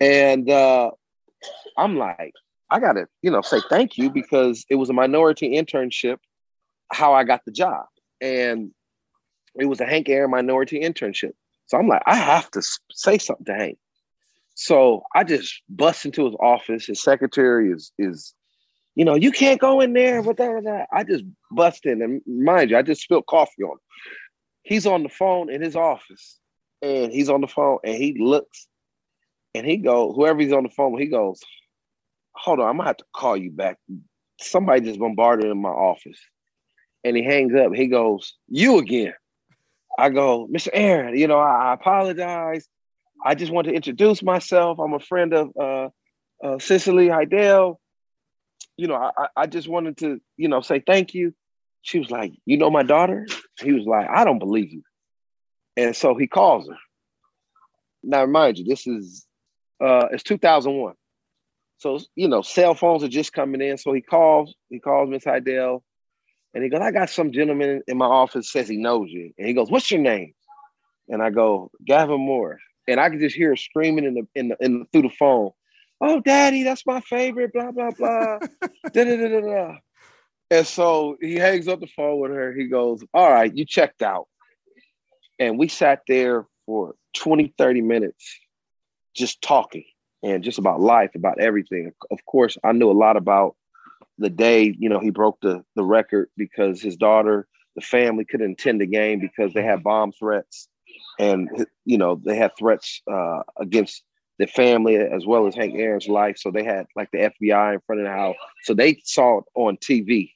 And uh, I'm like, I gotta, you know, say thank you because it was a minority internship, how I got the job. And it was a Hank Aaron minority internship. So I'm like, I have to say something to Hank. So I just bust into his office. His secretary is is, you know, you can't go in there. But that, I just bust in, and mind you, I just spilled coffee on him. He's on the phone in his office, and he's on the phone, and he looks and he goes, whoever he's on the phone, he goes, hold on, I'm gonna have to call you back. Somebody just bombarded in my office. And he hangs up. He goes, you again. I go, Mr. Aaron, you know, I, I apologize. I just want to introduce myself. I'm a friend of uh, uh, Cicely Haydel. You know, I, I just wanted to, you know, say thank you. She was like, you know my daughter? He was like, I don't believe you. And so he calls her. Now, remind you, this is uh, it's 2001. So, you know, cell phones are just coming in. So he calls, he calls Miss Haydel and he goes, I got some gentleman in my office says he knows you. And he goes, What's your name? And I go, Gavin Moore. And I can just hear her screaming in the in the, in the through the phone. Oh, daddy, that's my favorite, blah, blah, blah. da, da, da, da, da. And so he hangs up the phone with her. He goes, All right, you checked out. And we sat there for 20, 30 minutes just talking and just about life, about everything. Of course, I knew a lot about the day, you know, he broke the, the record because his daughter, the family couldn't attend the game because they had bomb threats. And, you know, they had threats uh, against the family as well as Hank Aaron's life. So they had like the FBI in front of the house. So they saw it on TV.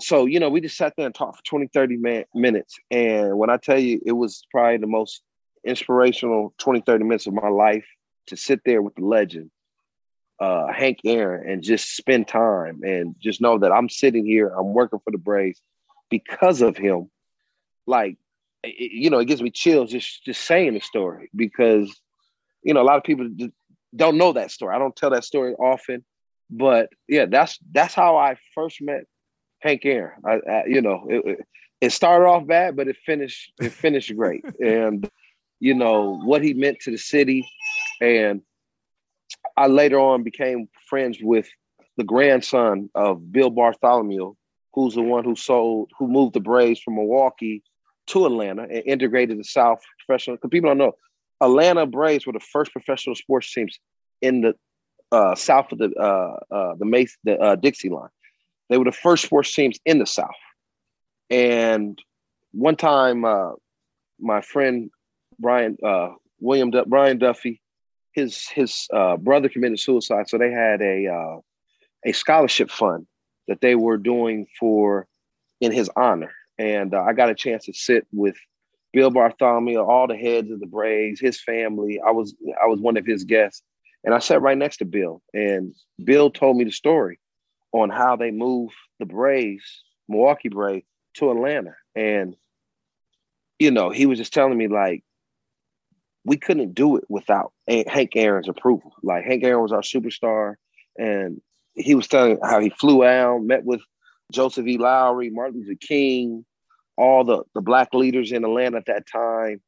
So, you know, we just sat there and talked for 20, 30 man- minutes. And when I tell you, it was probably the most inspirational 20, 30 minutes of my life to sit there with the legend, uh, Hank Aaron, and just spend time and just know that I'm sitting here, I'm working for the Braves because of him. Like, it, you know, it gives me chills just just saying the story because, you know, a lot of people don't know that story. I don't tell that story often, but yeah, that's that's how I first met Hank Aaron. I, I you know, it, it started off bad, but it finished it (laughs) finished great, and you know, what he meant to the city. And I later on became friends with the grandson of Bill Bartholomay, who's the one who sold, who moved the Braves from Milwaukee to Atlanta and integrated the South professional. Because people don't know, Atlanta Braves were the first professional sports teams in the uh, south of the uh, uh, the Mace, the uh, Dixie line. They were the first sports teams in the South. And one time, uh, my friend Brian uh, William D- Brian Duffy, his his brother committed suicide, so they had a a scholarship fund that they were doing for in his honor, and I got a chance to sit with Bill Bartholomay, all the heads of the Braves, his family. I was I was one of his guests, and I sat right next to Bill, and Bill told me the story on how they moved the Braves, Milwaukee Braves, to Atlanta, and you know he was just telling me like we couldn't do it without Hank Aaron's approval. Like Hank Aaron was our superstar, and he was telling how he flew out, met with Joseph E. Lowery, Martin Luther King, all the the black leaders in Atlanta at that time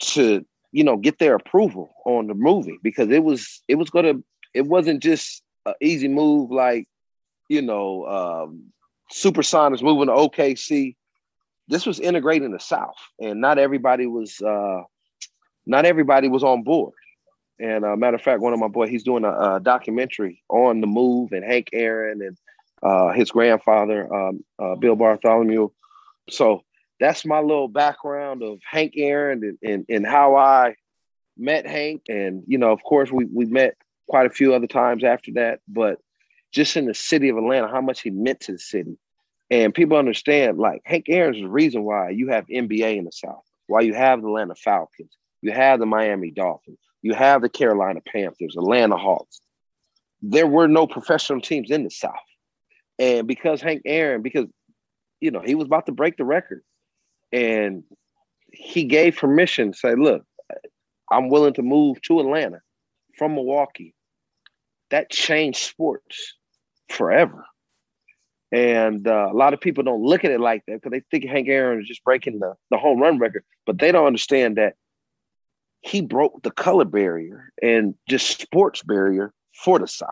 to you know get their approval on the movie because it was it was gonna it wasn't just an easy move like you know um, Supersonics moving to OKC. This was integrating the South, and not everybody was uh, not everybody was on board. And uh, matter of fact, one of my boys, he's doing a, a, documentary on the move and Hank Aaron and uh, his grandfather, um, uh, Bill Bartholomay. So that's my little background of Hank Aaron and, and, and, how I met Hank. And, you know, of course, we, we met quite a few other times after that, but just in the city of Atlanta, how much he meant to the city. And people understand, like, Hank Aaron's the reason why you have NBA in the South, why you have the Atlanta Falcons, you have the Miami Dolphins, you have the Carolina Panthers, Atlanta Hawks. There were no professional teams in the South. And because Hank Aaron, because, you know, he was about to break the record and he gave permission say, look, I'm willing to move to Atlanta from Milwaukee. That changed sports forever. And uh, a lot of people don't look at it like that because they think Hank Aaron is just breaking the, the home run record, but they don't understand that he broke the color barrier and just sports barrier for the South.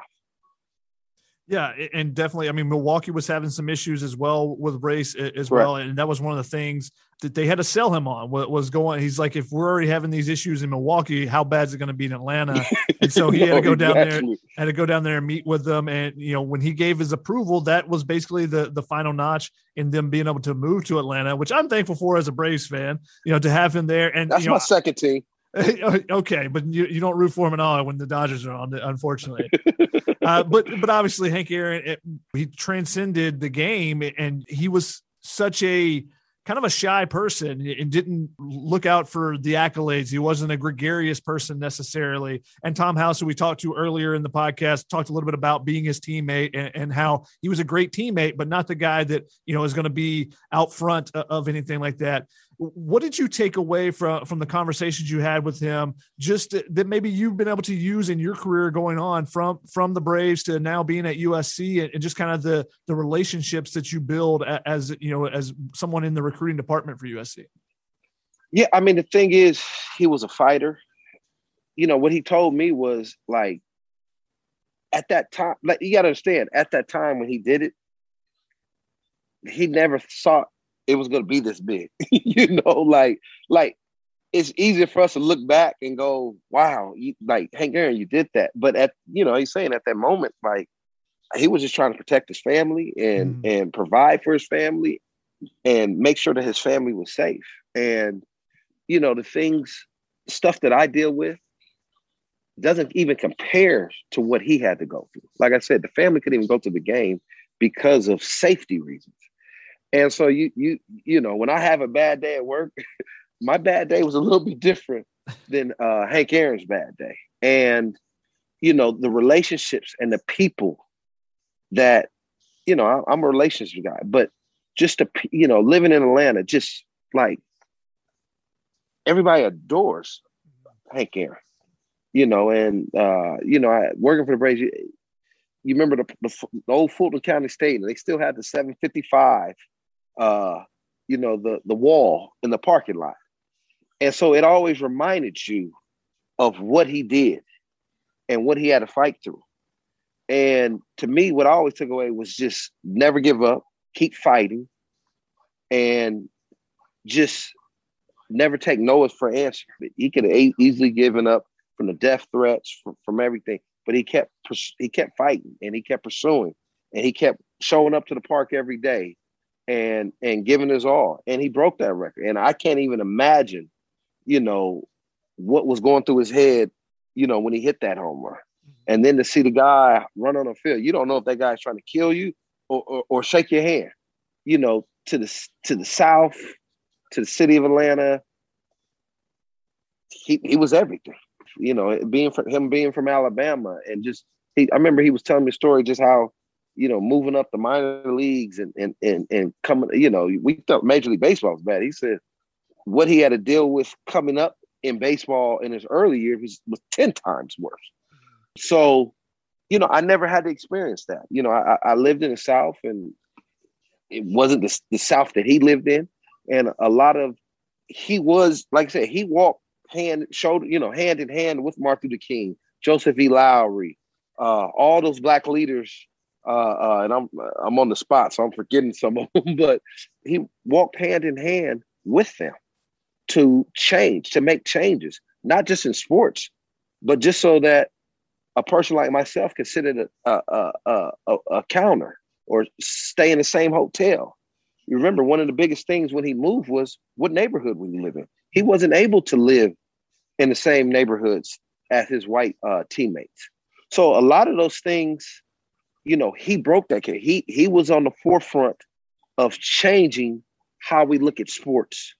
Yeah, and definitely. I mean, Milwaukee was having some issues as well with race as well, and that was one of the things that they had to sell him on. Was going? He's like, if we're already having these issues in Milwaukee, how bad is it going to be in Atlanta? (laughs) And so he no, had to oh, go down exactly. there, had to go down there and meet with them. And you know, when he gave his approval, that was basically the the final notch in them being able to move to Atlanta, which I'm thankful for as a Braves fan. You know, to have him there. And that's you know, my second team. (laughs) okay, but you, you don't root for him at all when the Dodgers are on, unfortunately. (laughs) uh, but but obviously Hank Aaron it, he transcended the game and he was such a kind of a shy person and didn't look out for the accolades. He wasn't a gregarious person necessarily. And Tom House, who we talked to earlier in the podcast, talked a little bit about being his teammate and, and how he was a great teammate, but not the guy that, you know, is going to be out front of anything like that. What did you take away from, from the conversations you had with him, just that maybe you've been able to use in your career going on from, from the Braves to now being at USC and, and just kind of the, the relationships that you build as, you know, as someone in the recruiting department for USC? Yeah, I mean the thing is, he was a fighter. You know what he told me was like, at that time, like you got to understand, at that time when he did it, he never thought it was going to be this big. (laughs) you know, like like it's easier for us to look back and go, "Wow, you, like Hank Aaron, you did that." But at you know, he's saying at that moment, like he was just trying to protect his family and mm. and provide for his family and make sure that his family was safe. And, you know, the things, stuff that I deal with doesn't even compare to what he had to go through. Like I said, the family couldn't even go to the game because of safety reasons. And so you you you know, when I have a bad day at work, (laughs) my bad day was a little bit different than uh, Hank Aaron's bad day. And you know, the relationships and the people that you know, I, I'm a relationship guy, but just to you know living in Atlanta, just like everybody adores Hank Aaron, you know, and uh, you know, I, working for the Braves. You, you remember the, the, the, old Fulton County Stadium? They still had the 755, uh, you know, the the wall in the parking lot, and so it always reminded you of what he did and what he had to fight through. And to me, what I always took away was just never give up, keep fighting, and just never take no for answer. He could have easily given up from the death threats, from, from everything, but he kept he kept fighting and he kept pursuing and he kept showing up to the park every day and and giving his all. And he broke that record. And i can't even imagine you know what was going through his head you know when he hit that home run. Mm-hmm. and then to see the guy run on the field you don't know if that guy's trying to kill you or, or, or shake your hand you know to the to the south to the city of atlanta. He, he was everything you know being from him being from alabama and just he, i remember he was telling me a story just how you know, moving up the minor leagues and and and and coming, you know, we thought Major League Baseball was bad. He said what he had to deal with coming up in baseball in his early years was, was 10 times worse. So, you know, I never had to experience that. You know, I, I lived in the South and it wasn't the, the South that he lived in. And a lot of, he was, like I said, he walked hand, shoulder, you know, hand in hand with Martin Luther King, Joseph E. Lowery, uh, all those black leaders uh, uh, and I'm I'm on the spot, so I'm forgetting some of (laughs) them. But he walked hand in hand with them to change, to make changes, not just in sports, but just so that a person like myself can sit at a a, a, a, a counter or stay in the same hotel. You remember one of the biggest things when he moved was what neighborhood would you live in? He wasn't able to live in the same neighborhoods as his white uh, teammates. So a lot of those things you know, he broke that kid. He he was on the forefront of changing how we look at sports.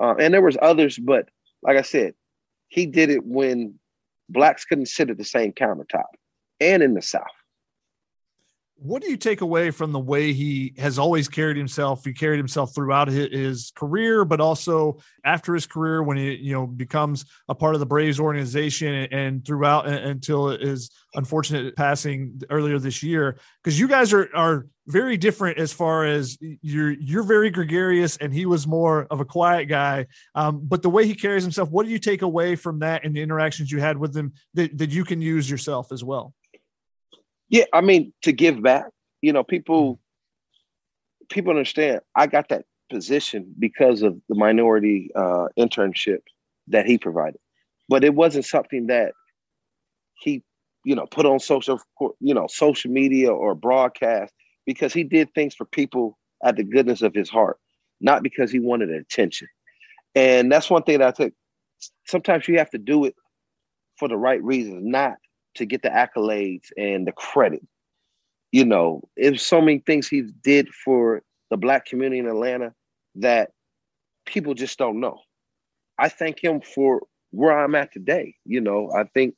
Uh, and there was others, but like I said, he did it when blacks couldn't sit at the same countertop and in the South what do you take away from the way he has always carried himself? He carried himself throughout his, career, but also after his career when he you know becomes a part of the Braves organization and throughout until his unfortunate passing earlier this year. Because you guys are are very different as far as you're you're very gregarious and he was more of a quiet guy. Um, but the way he carries himself, what do you take away from that and the interactions you had with him that, that you can use yourself as well? Yeah, I mean to give back. You know, people mm-hmm. people understand. I got that position because of the minority uh, internship that he provided, but it wasn't something that he, you know, put on social, you know, social media or broadcast because he did things for people at the goodness of his heart, not because he wanted attention. And that's one thing that I took. Sometimes you have to do it for the right reasons, not to get the accolades and the credit. You know, there's so many things he did for the black community in Atlanta that people just don't know. I thank him for where I'm at today. You know, I think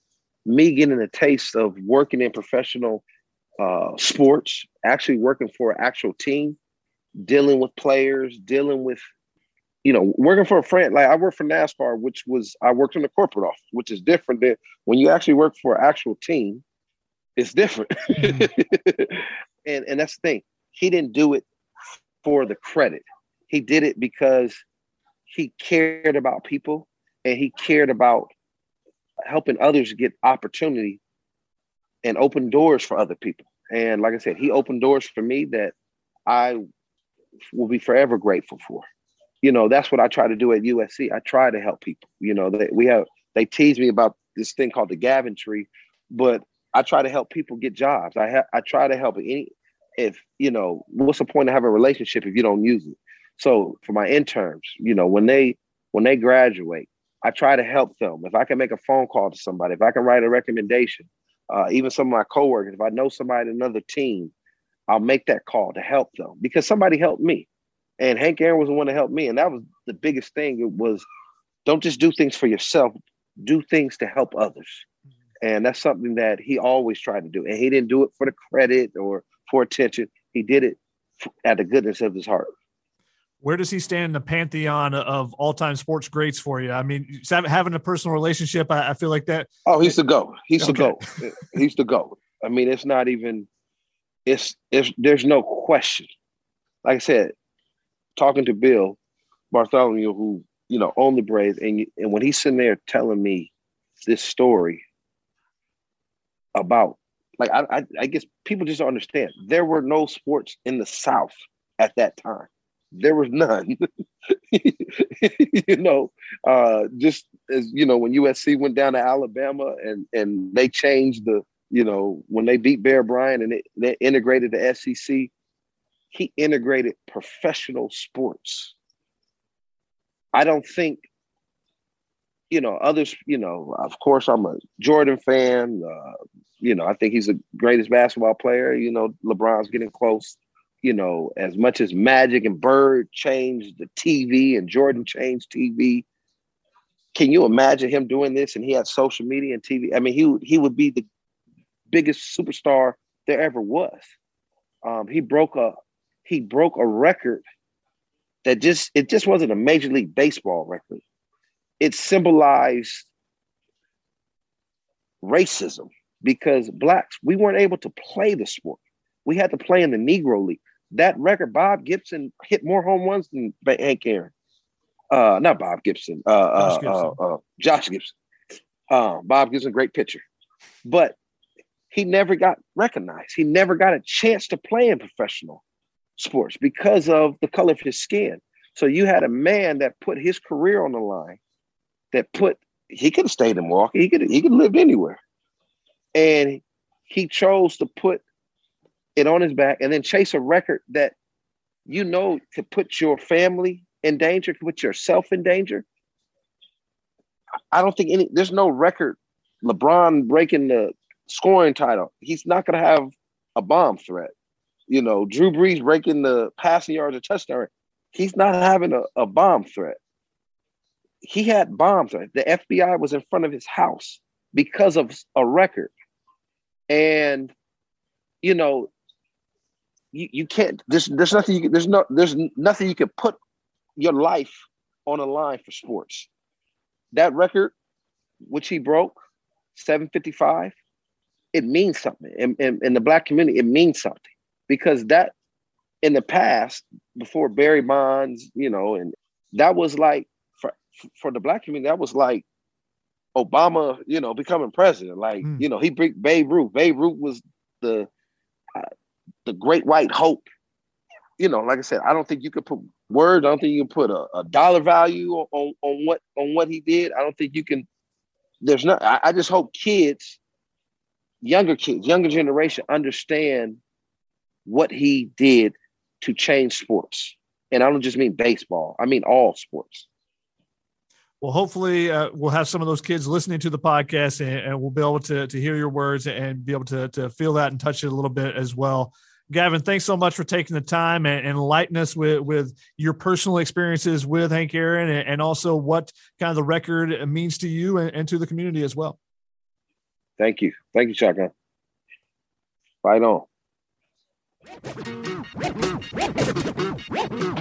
me getting a taste of working in professional uh, sports, actually working for an actual team, dealing with players, dealing with you know, working for a friend, like I worked for NASCAR, which was I worked in the corporate office, which is different than when you actually work for an actual team. It's different, mm-hmm. (laughs) and and that's the thing. He didn't do it for the credit. He did it because he cared about people and he cared about helping others get opportunity and open doors for other people. And like I said, he opened doors for me that I will be forever grateful for you know, that's what I try to do at USC. I try to help people. You know, they, we have they tease me about this thing called the Gavin tree, but I try to help people get jobs. I ha- I try to help any if you know what's the point of having a relationship if you don't use it. So for my interns, you know, when they when they graduate, I try to help them. If I can make a phone call to somebody, if I can write a recommendation, uh, even some of my coworkers, if I know somebody in another team, I'll make that call to help them because somebody helped me. And Hank Aaron was the one to help me. And that was the biggest thing. It was don't just do things for yourself, do things to help others. Mm-hmm. And that's something that he always tried to do. And he didn't do it for the credit or for attention. He did it at the goodness of his heart. Where does he stand in the pantheon of all-time sports greats for you? I mean, having a personal relationship, I, feel like that. Oh, he's the go. He's okay. the go. He's the go. (laughs) I mean, it's not even. It's it's. There's no question. Like I said, talking to Bill Bartholomay, who you know owned the Braves, and and when he's sitting there telling me this story about like I, I, I guess people just don't understand there were no sports in the South at that time. There was none. (laughs) you know, uh, just as you know, when USC went down to Alabama and and they changed the, you know, when they beat Bear Bryant and they integrated the SEC, he integrated professional sports. I don't think, you know, others. You know, of course, I'm a Jordan fan. Uh, you know, I think he's the greatest basketball player. You know, LeBron's getting close you know, as much as Magic and Bird changed the TV and Jordan changed TV, can you imagine him doing this? And he had social media and TV. I mean, he he would be the biggest superstar there ever was. Um, he broke a he broke a record that just it just wasn't a major league baseball record. It symbolized racism because blacks we weren't able to play the sport. We had to play in the Negro League that record, Bob Gibson hit more home runs than Hank Aaron. Uh, not Bob Gibson. Uh, uh Josh Gibson. Uh, uh, Josh Gibson. Uh, Bob Gibson, great pitcher, but he never got recognized. He never got a chance to play in professional sports because of the color of his skin. So you had a man that put his career on the line, that put he could have stayed in Milwaukee. He could he could lived anywhere, and he chose to put it on his back, and then chase a record that you know could put your family in danger, could put yourself in danger. I don't think any. There's no record. LeBron breaking the scoring title. He's not going to have a bomb threat. You know, Drew Brees breaking the passing yards or touchdown. He's not having a, a bomb threat. He had bomb threat. The FBI was in front of his house because of a record. And, you know, you, you can't there's there's nothing you can, there's no there's nothing you can put your life on a line for sports. That record, which he broke, 755, it means something. In, in, in the black community, it means something. Because that in the past, before Barry Bonds, you know, and that was like for for the black community, that was like Obama, you know, becoming president. Like, mm. you know, he beat Babe Ruth. Babe Ruth was the uh, the great white hope. You know, like I said, I don't think you could put words. I don't think you can put a, a dollar value on, on what on what he did. I don't think you can. There's not. I, I just hope kids, younger kids, younger generation, understand what he did to change sports. And I don't just mean baseball. I mean all sports. Well, hopefully, uh, we'll have some of those kids listening to the podcast, and, and, we'll be able to to hear your words and be able to to feel that and touch it a little bit as well. Gavin, thanks so much for taking the time and, and enlighten us with, with your personal experiences with Hank Aaron and, and also what kind of the record means to you and, and to the community as well. Thank you. Thank you, Shotgun. Fight on. To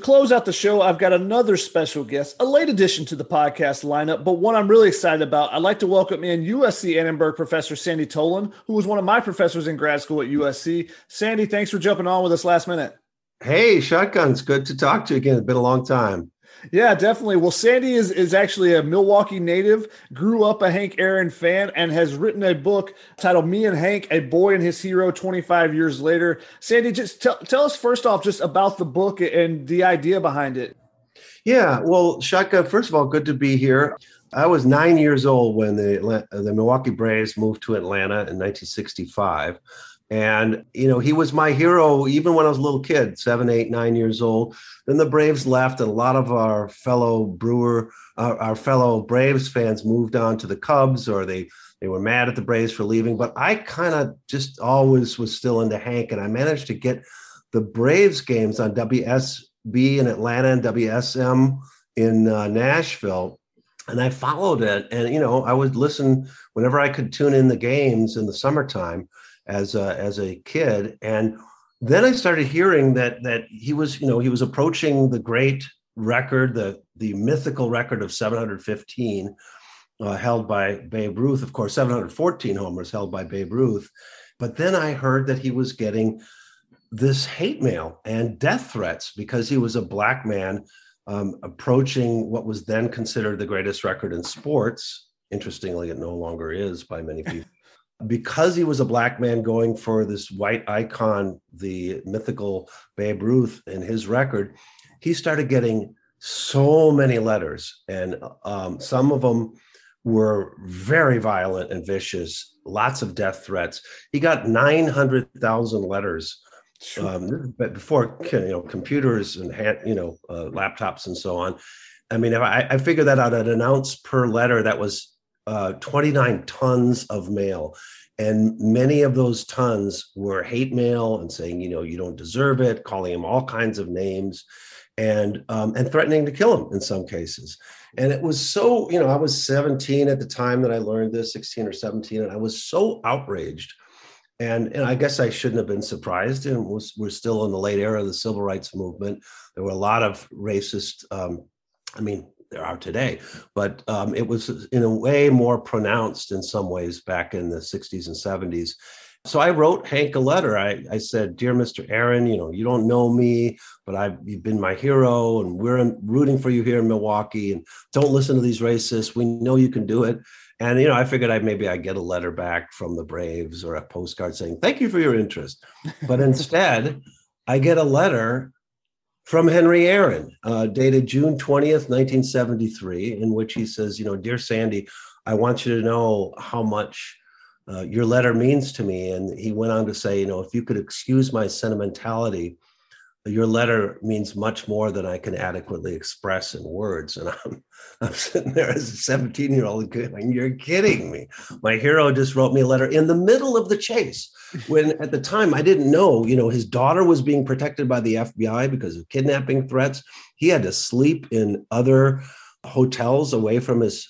close out the show, I've got another special guest, a late addition to the podcast lineup, but one I'm really excited about. I'd like to welcome in USC Annenberg professor Sandy Tolan, who was one of my professors in grad school at USC. Sandy, thanks for jumping on with us last minute. Hey, Shotguns, good to talk to you again. It's been a long time. Yeah, definitely. Well, Sandy is is actually a Milwaukee native, grew up a Hank Aaron fan, and has written a book titled "Me and Hank: A Boy and His Hero." Twenty five years later, Sandy, just tell tell us first off just about the book and the idea behind it. Yeah, well, Shaka, first of all, good to be here. I was nine years old when the the Milwaukee Braves moved to Atlanta in 1965. And, you know, he was my hero even when I was a little kid, seven, eight, nine years old. Then the Braves left, and a lot of our fellow Brewer, our fellow Braves fans moved on to the Cubs or they, they were mad at the Braves for leaving. But I kind of just always was still into Hank, and I managed to get the Braves games on WSB in Atlanta and WSM in uh, Nashville. And I followed it. And, you know, I would listen whenever I could tune in the games in the summertime as a, as a kid, and then I started hearing that that he was you know he was approaching the great record, the the mythical record of 715, uh, held by Babe Ruth. Of course, 714 homers held by Babe Ruth. But then I heard that he was getting this hate mail and death threats because he was a black man um, approaching what was then considered the greatest record in sports. Interestingly, it no longer is by many people. (laughs) because he was a black man going for this white icon, the mythical Babe Ruth and his record, he started getting so many letters. And um, some of them were very violent and vicious, lots of death threats. He got 900,000 letters um, but before you know computers and hand, you know uh, laptops and so on. I mean, if I, I figured that out, at an ounce per letter that was uh, 29 tons of mail. And many of those tons were hate mail and saying, you know, you don't deserve it, calling him all kinds of names and um, and threatening to kill him in some cases. And it was so, you know, I was 17 at the time that I learned this, 16 or 17, and I was so outraged and, and I guess I shouldn't have been surprised. And was, we're still in the late era of the civil rights movement. There were a lot of racist, um, I mean, there are today, but um, it was in a way more pronounced in some ways back in the 60s and 70s. So I wrote Hank a letter. I, I said, Dear Mr. Aaron, you know, you don't know me, but I've you've been my hero and we're rooting for you here in Milwaukee. And don't listen to these racists. We know you can do it. And you know, I figured I maybe I get a letter back from the Braves or a postcard saying thank you for your interest, but (laughs) instead I get a letter from Henry Aaron, uh, dated June twentieth, nineteen seventy three, in which he says, you know, dear Sandy, I want you to know how much uh, your letter means to me. And he went on to say, you know, if you could excuse my sentimentality, your letter means much more than I can adequately express in words. And I'm, (laughs) I'm sitting there as a 17 year old going, You're kidding me. My hero just wrote me a letter in the middle of the chase when at the time I didn't know, you know, his daughter was being protected by the FBI because of kidnapping threats. He had to sleep in other hotels away from his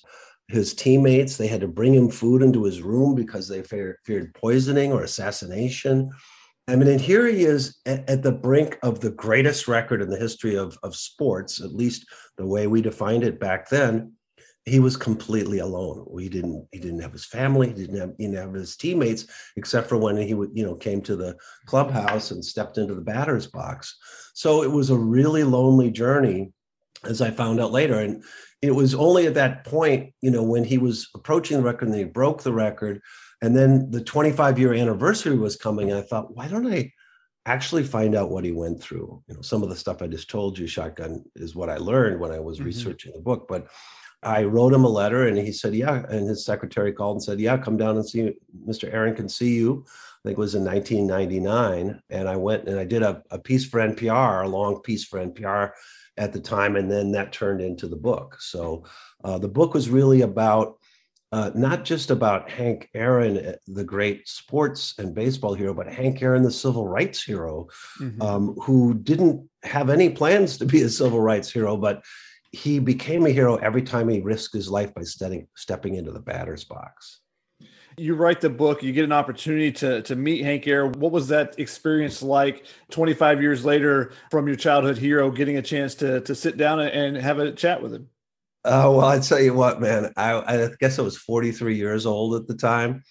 his teammates. They had to bring him food into his room because they feared, feared poisoning or assassination. I mean, and here he is at, at, the brink of the greatest record in the history of, of sports, at least the way we defined it back then. He was completely alone. We didn't. He didn't have his family. He didn't have. He didn't have his teammates, except for when he would, you know, came to the clubhouse and stepped into the batter's box. So it was a really lonely journey, as I found out later. And it was only at that point, you know, when he was approaching the record and he broke the record and then the 25 year anniversary was coming. And I thought, why don't I actually find out what he went through? You know, some of the stuff I just told you, Shotgun, is what I learned when I was mm-hmm. researching the book. But I wrote him a letter and he said, yeah. And his secretary called and said, yeah, come down and see Mr. Aaron can see you. I think it was in 1999. And I went and I did a, a piece for NPR, a long piece for NPR at the time. And then that turned into the book. So uh, the book was really about uh, not just about Hank Aaron, uh, the great sports and baseball hero, but Hank Aaron, the civil rights hero, mm-hmm. um, who didn't have any plans to be a civil rights hero, but he became a hero every time he risked his life by stepping, stepping into the batter's box. You write the book, you get an opportunity to, to meet Hank Aaron. What was that experience like 25 years later from your childhood hero, getting a chance to, to sit down and have a chat with him? Oh well, I tell you what, man. I, I guess I was 43 years old at the time,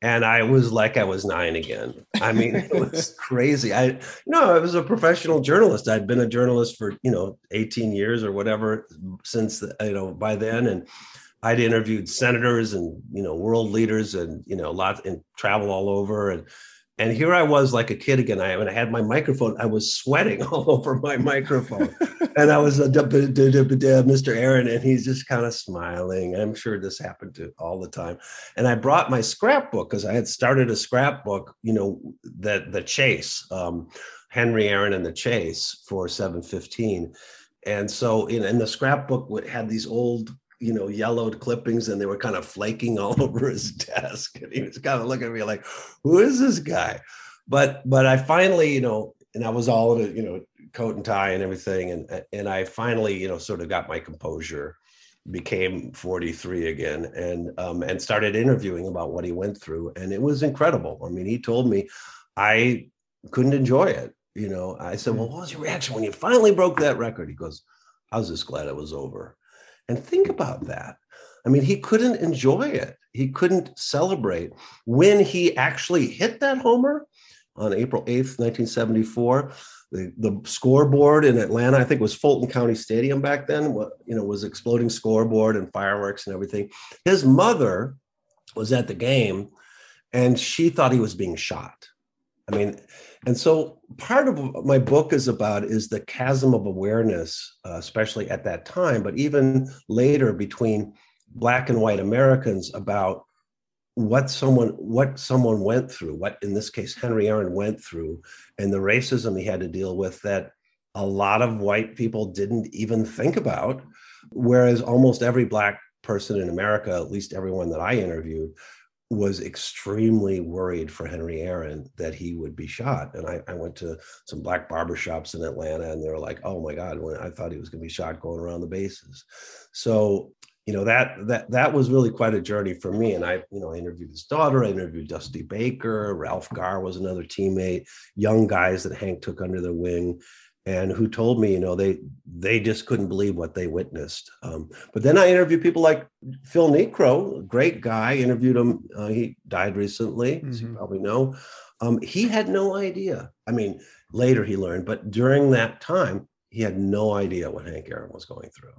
and I was like I was nine again. I mean, it (laughs) was crazy. I no, I was a professional journalist. I'd been a journalist for you know 18 years or whatever since you know by then, and I'd interviewed senators and you know world leaders and you know a lot and travel all over and and here I was like a kid again. I, when I had my microphone, I was sweating (laughs) all over my microphone. and I was uh, Mr. Aaron, and he's just kind of smiling. I'm sure this happened to all the time. And I brought my scrapbook because I had started a scrapbook, you know, that the chase, um, Henry Aaron and the chase for 715. And so in, in the scrapbook had these old you know, yellowed clippings and they were kind of flaking (laughs) all over his desk. And he was kind of looking at me like, who is this guy? But but I finally, you know, and I was all in a, you know, coat and tie and everything. And and I finally, you know, sort of got my composure, became 43 again and um and started interviewing about what he went through. And it was incredible. I mean, he told me I couldn't enjoy it. You know, I said, Well, what was your reaction when you finally broke that record? He goes, I was just glad it was over and think about that. I mean, he couldn't enjoy it. He couldn't celebrate. When he actually hit that homer on April 8th, 1974, the, the scoreboard in Atlanta, I think it was Fulton County Stadium back then, you know, was exploding scoreboard and fireworks and everything. His mother was at the game and she thought he was being shot. I mean, and so part of my book is about is the chasm of awareness, uh, especially at that time, but even later between black and white Americans about what someone what someone went through, what in this case Henry Aaron went through, and the racism he had to deal with that a lot of white people didn't even think about, whereas almost every black person in America, at least everyone that I interviewed, was extremely worried for Henry Aaron that he would be shot. And I, I, went to some black barbershops in Atlanta and they were like, oh my God, when I thought he was going to be shot going around the bases. So, you know, that that that was really quite a journey for me. And I, you know, I interviewed his daughter, I interviewed Dusty Baker, Ralph Garr was another teammate, young guys that Hank took under their wing and who told me, you know, they they just couldn't believe what they witnessed. Um, but then I interviewed people like Phil Niekro, great guy. Interviewed him. Uh, he died recently, mm-hmm. as you mm-hmm. probably know. Um, he had no idea. I mean, later he learned, but during that time, he had no idea what Hank Aaron was going through.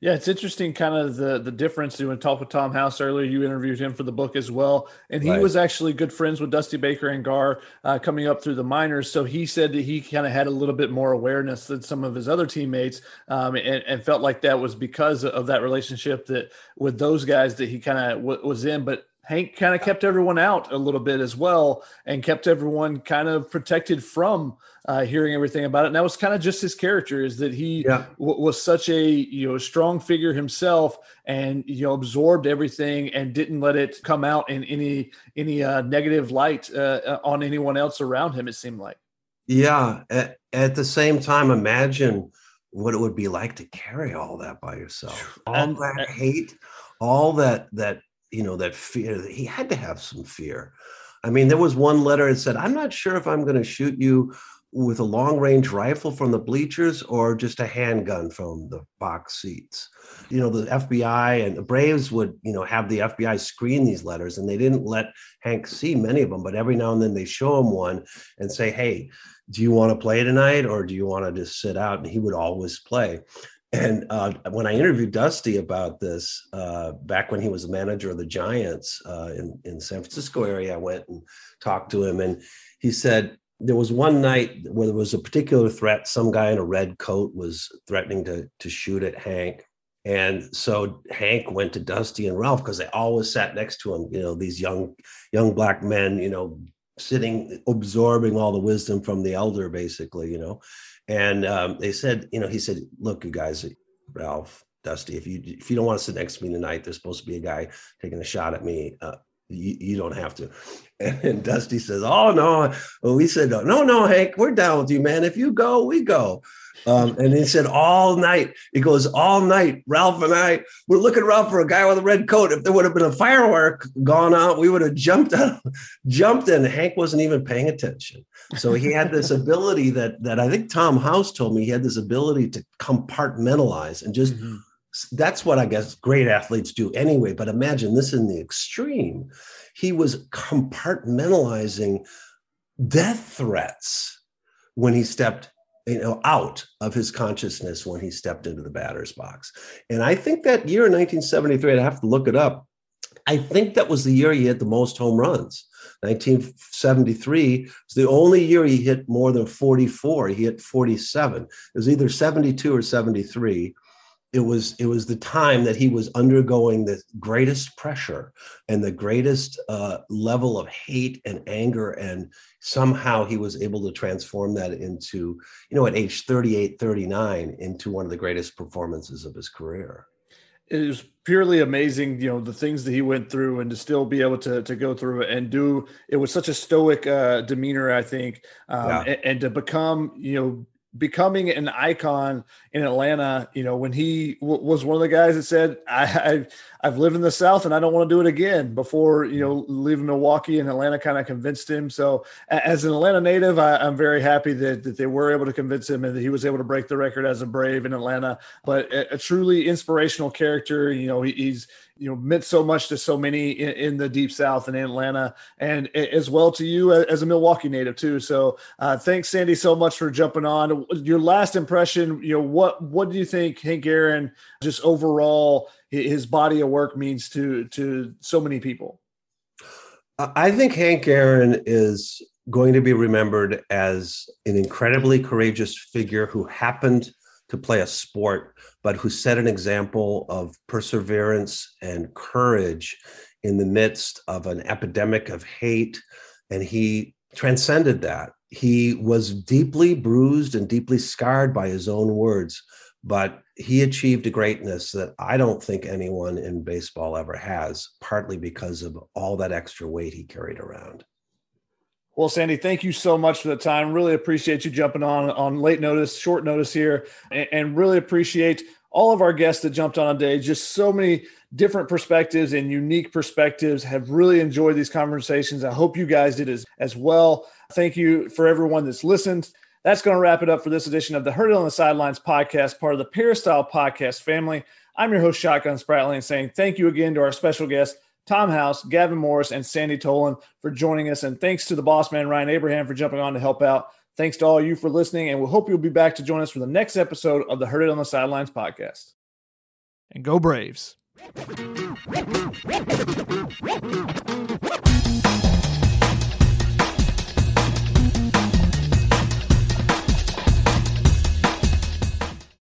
Yeah, it's interesting, kind of the the difference. You talked with Tom House earlier. You interviewed him for the book as well, and he right. was actually good friends with Dusty Baker and Garr uh, coming up through the minors. So he said that he kind of had a little bit more awareness than some of his other teammates, um, and, and, felt like that was because of that relationship that with those guys that he kind of w- was in. But Hank kind of kept everyone out a little bit as well and kept everyone kind of protected from uh, hearing everything about it. And that was kind of just his character is that he yeah. w- was such a, you know, strong figure himself and, you know, absorbed everything and didn't let it come out in any, any uh, negative light uh, uh on anyone else around him. It seemed like. Yeah. At, at the same time, imagine what it would be like to carry all that by yourself. All that hate, all that, that you know that fear he had to have some fear. I mean there was one letter that said i'm not sure if i'm going to shoot you with a long range rifle from the bleachers or just a handgun from the box seats. You know the fbi and the braves would you know have the fbi screen these letters and they didn't let hank see many of them but every now and then they show him one and say hey do you want to play tonight or do you want to just sit out? And he would always play and uh, when I interviewed Dusty about this uh, back when he was the manager of the Giants uh, in in San Francisco area, I went and talked to him, and he said there was one night where there was a particular threat. Some guy in a red coat was threatening to to shoot at Hank, and so Hank went to Dusty and Ralph because they always sat next to him. You know, these young young black men. You know, sitting absorbing all the wisdom from the elder, basically. You know and um, they said, you know, he said, look, you guys, Ralph, Dusty, if you if you don't want to sit next to me tonight, there's supposed to be a guy taking a shot at me. Uh, you, you, don't have to. (laughs) And, and, Dusty says, oh no. Well, we said, no, no, Hank, we're down with you, man. If you go, we go. Um, and he said all night, he goes all night. Ralph and I were looking around for a guy with a red coat. If there would have been a firework gone out, we would have jumped out, (laughs) jumped in. Hank wasn't even paying attention. So he had this (laughs) ability that that I think Tom House told me he had this ability to compartmentalize and just mm-hmm. that's what I guess great athletes do anyway. But imagine this in the extreme. He was compartmentalizing death threats when he stepped you know out of his consciousness when he stepped into the batter's box and i think that year in 1973 i have to look it up i think that was the year he hit the most home runs 1973 was the only year he hit more than 44 he hit 47 it was either 72 or 73 it was it was the time that he was undergoing the greatest pressure and the greatest uh, level of hate and anger and somehow he was able to transform that into you know at age 38 39 into one of the greatest performances of his career it was purely amazing you know the things that he went through and to still be able to to go through it and do it was such a stoic uh, demeanor i think um, yeah. and, and to become you know becoming an icon in Atlanta, you know, when he w- was one of the guys that said, I, have I've lived in the South and I don't want to do it again before, you know, leaving Milwaukee and Atlanta kind of convinced him. So as an Atlanta native, I, am very happy that, that they were able to convince him and that he was able to break the record as a Brave in Atlanta, but a, a truly inspirational character. You know, he, he's, you know meant so much to so many in, in, the deep south and atlanta and as well to you as a milwaukee native too. So uh, thanks sandy so much for jumping on. Your last impression you know what what do you think hank aaron just overall his body of work means to to so many people? I think hank aaron is going to be remembered as an incredibly courageous figure who happened to play a sport, but who set an example of perseverance and courage in the midst of an epidemic of hate. And he transcended that. He was deeply bruised and deeply scarred by his own words, but he achieved a greatness that I don't think anyone in baseball ever has, partly because of all that extra weight he carried around. Well, Sandy, thank you so much for the time. Really appreciate you jumping on on late notice, short notice here, and, and really appreciate all of our guests that jumped on today. Just so many different perspectives and unique perspectives. Have really enjoyed these conversations. I hope you guys did as, as well. Thank you for everyone that's listened. That's going to wrap it up for this edition of the Heard It on the Sidelines podcast, part of the Peristyle podcast family. I'm your host, Shotgun Spratling, saying thank you again to our special guest, Tom House, Gavin Morris, and Sandy Tolan for joining us. And thanks to the boss man, Ryan Abraham, for jumping on to help out. Thanks to all you for listening. And we hope you'll be back to join us for the next episode of the Heard It on the Sidelines podcast. And go Braves.